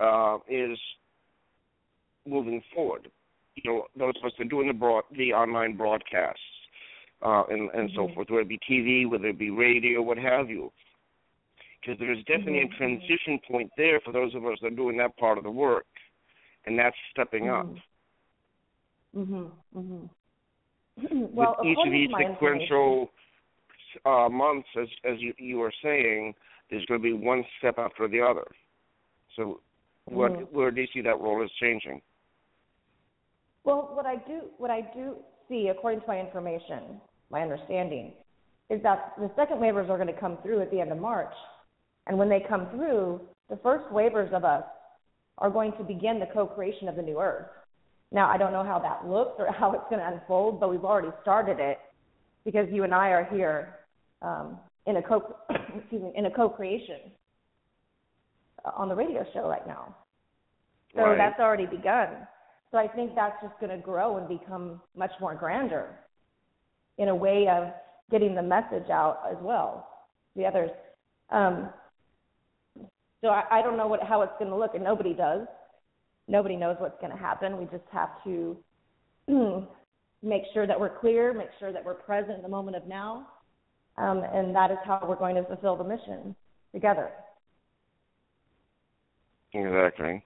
uh, is moving forward. You know, those of us that are doing the broad, the online broadcasts uh, and and so Mhm. forth, whether it be TV, whether it be radio, what have you. Because there's definitely Mhm. a transition point there for those of us that are doing that part of the work, and that's stepping up. Mhm. Mhm. well, With each of these to my information- sequential uh, months, as as you you were saying, there's going to be one step after the other. So, what Mhm. where do you see that role is changing? Well, what I do what I do see, according to my information, my understanding, is that the second wavers are going to come through at the end of March, and when they come through, the first wavers of us are going to begin the co-creation of the new Earth. Now, I don't know how that looks or how it's going to unfold, but we've already started it because you and I are here um, in a co excuse me in a co-creation uh, on the radio show right now. So Right. that's already begun. So I think that's just going to grow and become much more grander in a way of getting the message out as well. The others. Um, so I, I don't know what how it's going to look, and nobody does. Nobody knows what's going to happen. We just have to make sure that we're clear, make sure that we're present in the moment of now, um, and that is how we're going to fulfill the mission together. Exactly.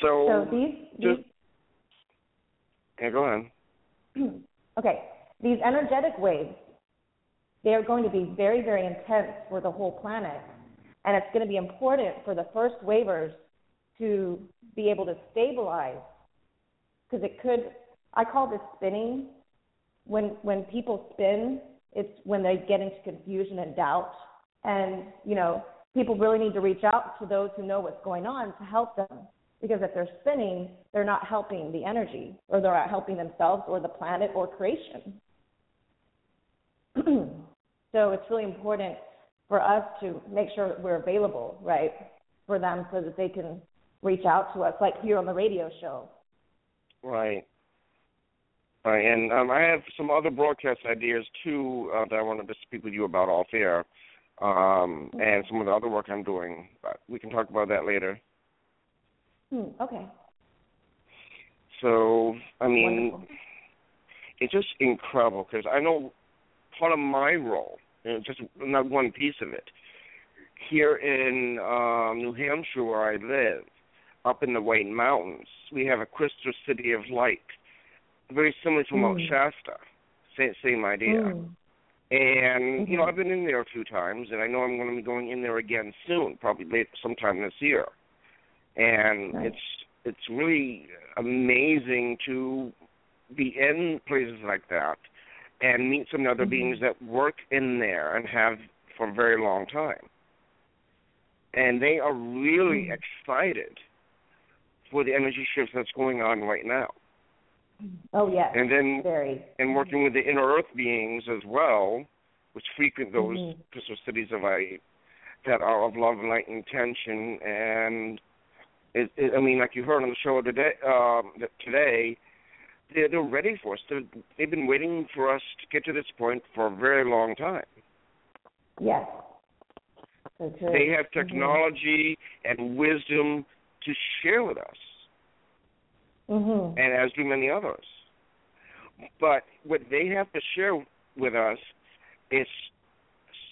So, So these, these just yeah, go ahead. okay, these energetic waves, they are going to be very, very intense for the whole planet. And it's going to be important for the first wavers to be able to stabilize because it could, I call this spinning. When, when people spin, it's when they get into confusion and doubt. And, you know, people really need to reach out to those who know what's going on to help them because if they're spinning, they're not helping the energy, or they're not helping themselves, or the planet, or creation. so it's really important for us to make sure that we're available, right, for them, so that they can reach out to us, like here on the radio show. Right. Right, and um, I have some other broadcast ideas too uh, that I wanted to speak with you about off air, um, and some of the other work I'm doing. But we can talk about that later. Hmm, okay. So, I mean, Wonderful. it's just incredible because I know part of my role, and just not one piece of it, here in um, New Hampshire where I live, up in the White Mountains, we have a crystal city of light, very similar to Mount Mm. Shasta. Same, same idea. Mm. And you know, Mhm. I've been in there a few times, and I know I'm going to be going in there again soon, probably late sometime this year. And Nice. it's it's really amazing to be in places like that and meet some other Mhm. beings that work in there and have for a very long time. And they are really Mhm. excited for the energy shifts that's going on right now. Oh yes. And then very. and working with the inner earth beings as well, which frequent those Mhm. crystal cities of light that are of love and light and intention. And it, it, I mean, like you heard on the show today, um, today, they're they're ready for us. They're, they've been waiting for us to get to this point for a very long time. Yes. So true. They have Mhm. technology and wisdom to share with us. Mhm. and as do many others. But what they have to share with us is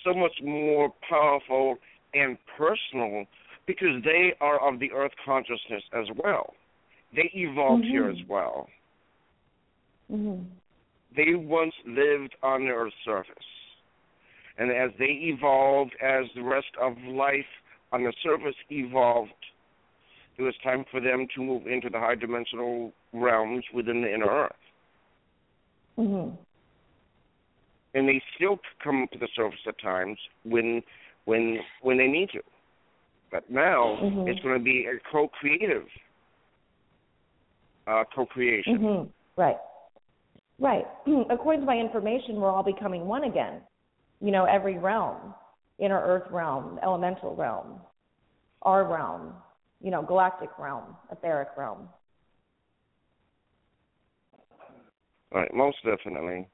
so much more powerful and personal because they are of the earth consciousness as well. they evolved mm-hmm. here as well. Mm-hmm. They once lived on the Earth's surface. And as they evolved, as the rest of life on the surface evolved, it was time for them to move into the high dimensional realms within the inner Earth. Mm-hmm. And they still come to the surface at times when when when they need to. Now mm-hmm. it's going to be a co-creative uh, co-creation. Mm-hmm. Right. Right. According to my information, we're all becoming one again. You know, every realm, inner Earth realm, elemental realm, our realm, you know, galactic realm, etheric realm. Right. Most definitely.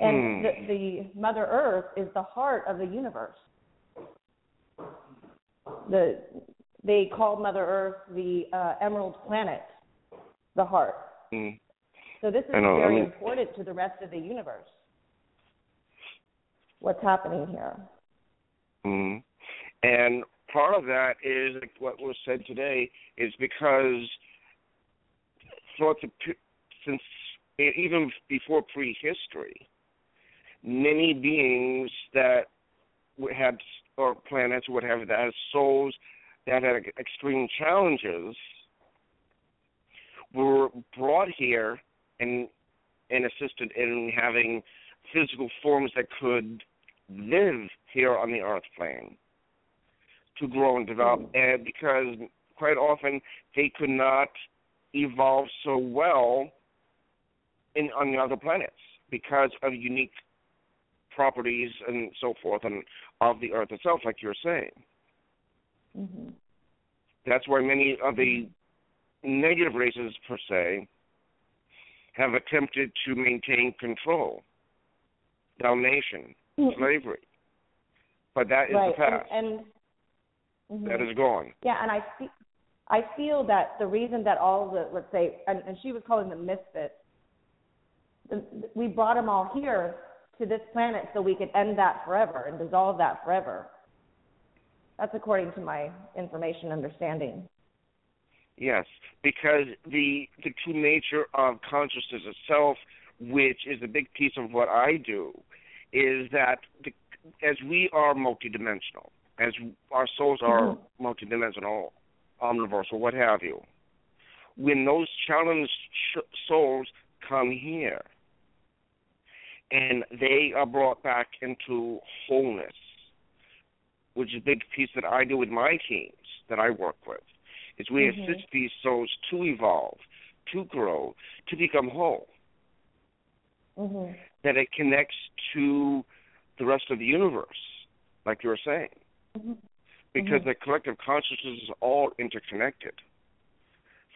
And hmm. the, the Mother Earth is the heart of the universe. The they call Mother Earth the uh, Emerald Planet, the heart. Mm. So this is know, very I mean, important to the rest of the universe. What's happening here? Mm. And part of that is like what was said today is because throughout the since even before prehistory, many beings that had or planets would have that had souls that had extreme challenges were brought here and and assisted in having physical forms that could live here on the earth plane to grow and develop mm-hmm. and because quite often they could not evolve so well in on the other planets because of unique properties and so forth and of the earth itself like you're saying mm-hmm. that's why many of the negative races per se have attempted to maintain control, domination, mm-hmm. slavery. But that is right. the past. And, and mm-hmm. that is gone. Yeah, and I see. I feel that the reason that all the let's say, and, and she was calling them misfits, the, we brought them all here to this planet so we could end that forever and dissolve that forever. That's according to my information understanding. Yes, because the the true nature of consciousness itself, which is a big piece of what I do, is that the, as we are multidimensional, as our souls are mm-hmm. multidimensional, omniverse, or what have you, when those challenged souls come here and they are brought back into wholeness, which is a big piece that I do with my teams that I work with is we mm-hmm. assist these souls to evolve, to grow, to become whole. Mm-hmm. That it connects to the rest of the universe, like you were saying. Mm-hmm. Because mm-hmm. the collective consciousness is all interconnected.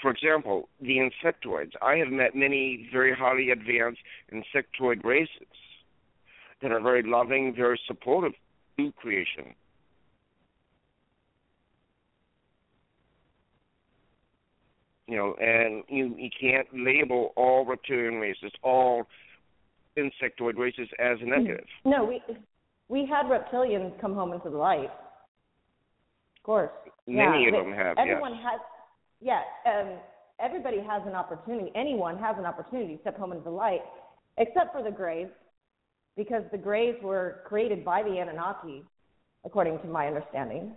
For example, the insectoids. I have met many very highly advanced insectoid races that are very loving, very supportive to creation you know, and you you can't label all reptilian races, all insectoid races as mm-hmm. negative. No, we we had reptilians come home into the light. Of course, many yeah, of them have. Everyone yes. has, yeah. Um, everybody has an opportunity. Anyone has an opportunity to step home into the light, except for the Greys, because the Greys were created by the Anunnaki, according to my understanding,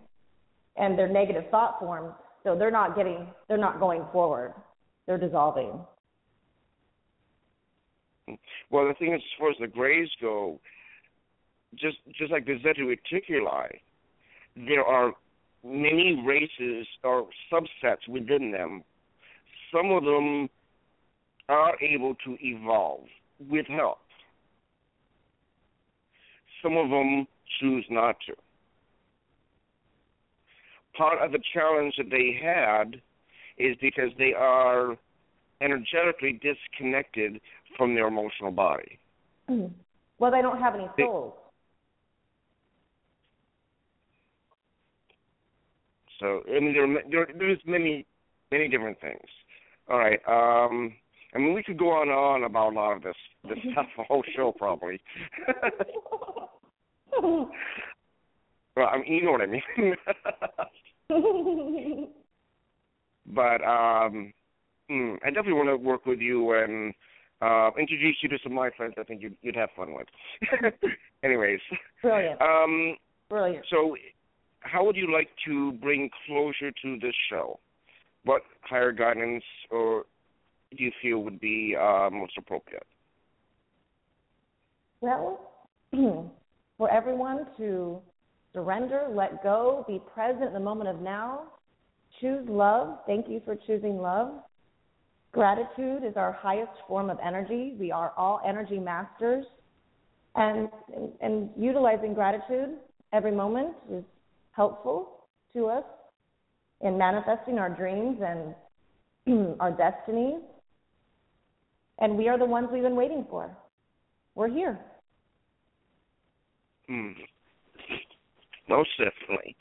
and their negative thought forms so they're not getting, they're not going forward. They're dissolving. Well, the thing is, as far as the grays go, just just like the Zeta Reticuli, there are many races or subsets within them. Some of them are able to evolve with help. Some of them choose not to part of the challenge that they had is because they are energetically disconnected from their emotional body. Mm. Well, they don't have any souls. So I mean, there, there there's many many different things. All right. Um, I mean, we could go on and on about a lot of this this stuff, a whole show probably. well, I mean, you know what I mean. but um, mm, I definitely want to work with you and uh, introduce you to some of my friends. I think you'd, you'd have fun with. Anyways, brilliant. Um, brilliant. So, how would you like to bring closure to this show? What higher guidance or do you feel would be uh, most appropriate? Well, for everyone to surrender, let go, be present in the moment of now, choose love. Thank you for choosing love. Gratitude is our highest form of energy. We are all energy masters. And, and, and utilizing gratitude every moment is helpful to us in manifesting our dreams and our destinies. And we are the ones we've been waiting for. We're here. Mm. Most definitely.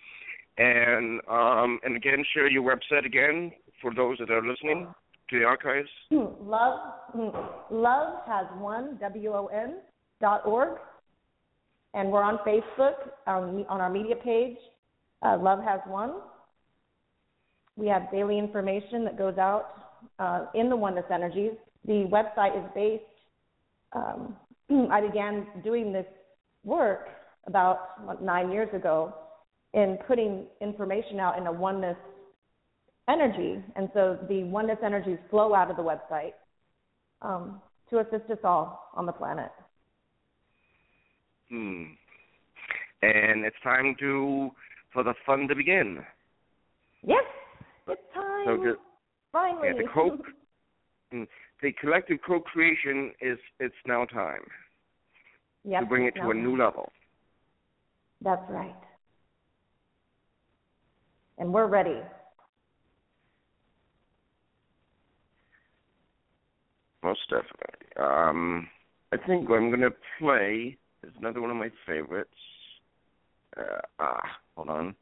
And um, and again, share your website again for those that are listening to the archives. Love, love has won W O N dot org, and we're on Facebook on on our media page. Uh, love has won. We have daily information that goes out uh, in the Oneness Energies. The website is based. Um, I began doing this work about what, nine years ago in putting information out in a oneness energy. And so the oneness energies flow out of the website um, to assist us all on the planet. Hmm. And it's time to for the fun to begin. Yes, it's time. So the, Finally. Yeah, the co hmm, the collective co-creation is it's now time yep, to bring it to a new level. That's right. And we're ready. Most definitely. Um, I think I'm going to play is another one of my favorites. Uh, ah, hold on.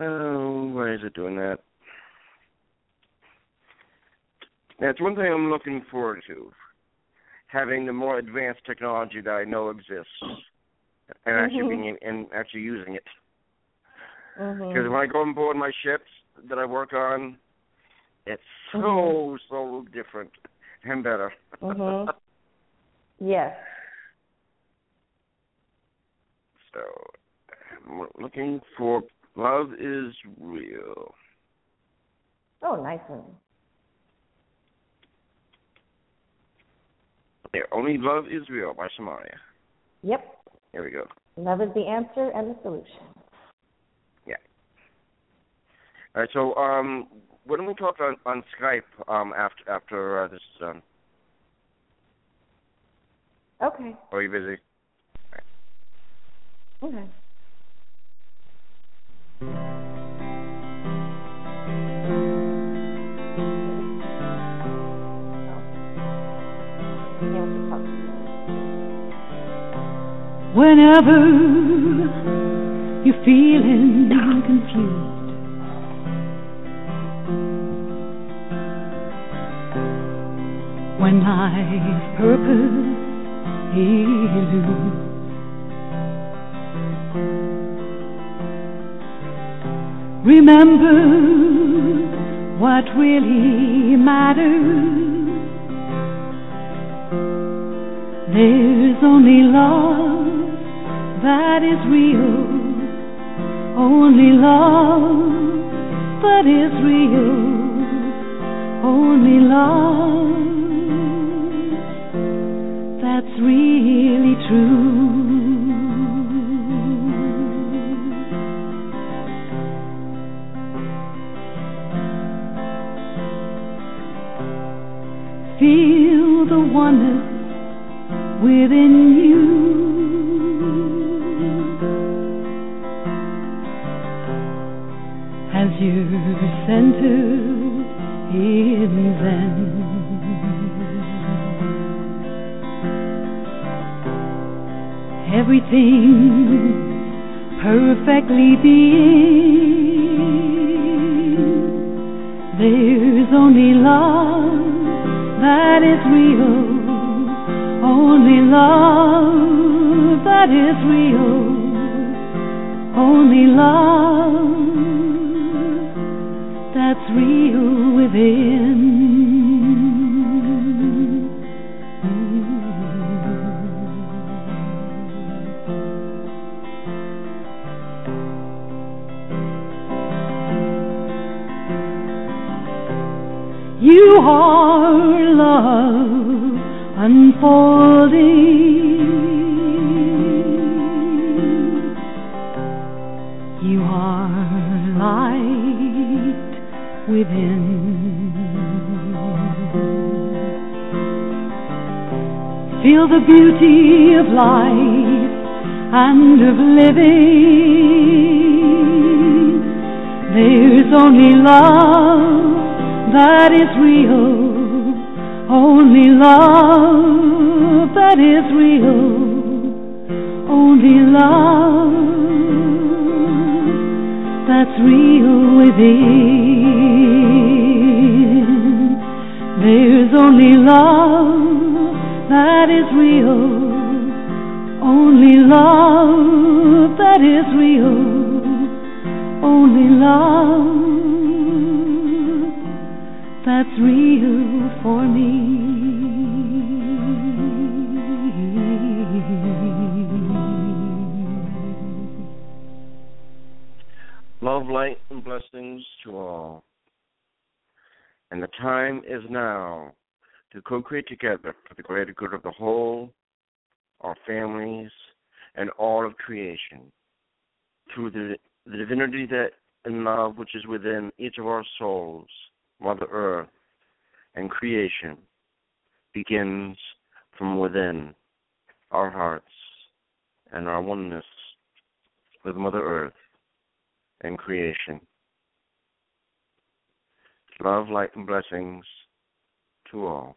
Oh, why is it doing that? That's one thing I'm looking forward to. Having the more advanced technology that I know exists, and actually Mhm. being and actually using it. Because Mhm. when I go on board my ships that I work on, it's so Mhm. so different and better. Mhm. Yes. So I'm looking for love is real. Oh, nice one. There, only love is real by Samaria. Yep. Here we go. Love is the answer and the solution. Yeah. All right. So, um, why don't we talk on on Skype um after after uh, this is done? Okay. Are you busy? Okay. Whenever you're feeling confused, when life's purpose is remember what really matters. There's only love that is real, only love that is real, only love that's really true. Within you. As you're centered in Zen. Everything perfectly being. There's only love that is real only love that is real, only love that's real within. You are love unfolding. You are light within. Feel the beauty of life and of living. There's only love that is real, only love that is real, only love that's real within. There's only love that is real, only love that is real, only love that's real for me. Love, light, and blessings to all. And the time is now to co create together for the greater good of the whole, our families, and all of creation. Through the, the divinity that and love which is within each of our souls, Mother Earth, and creation begins from within our hearts and our oneness with Mother Earth and creation. Love, light, and blessings to all.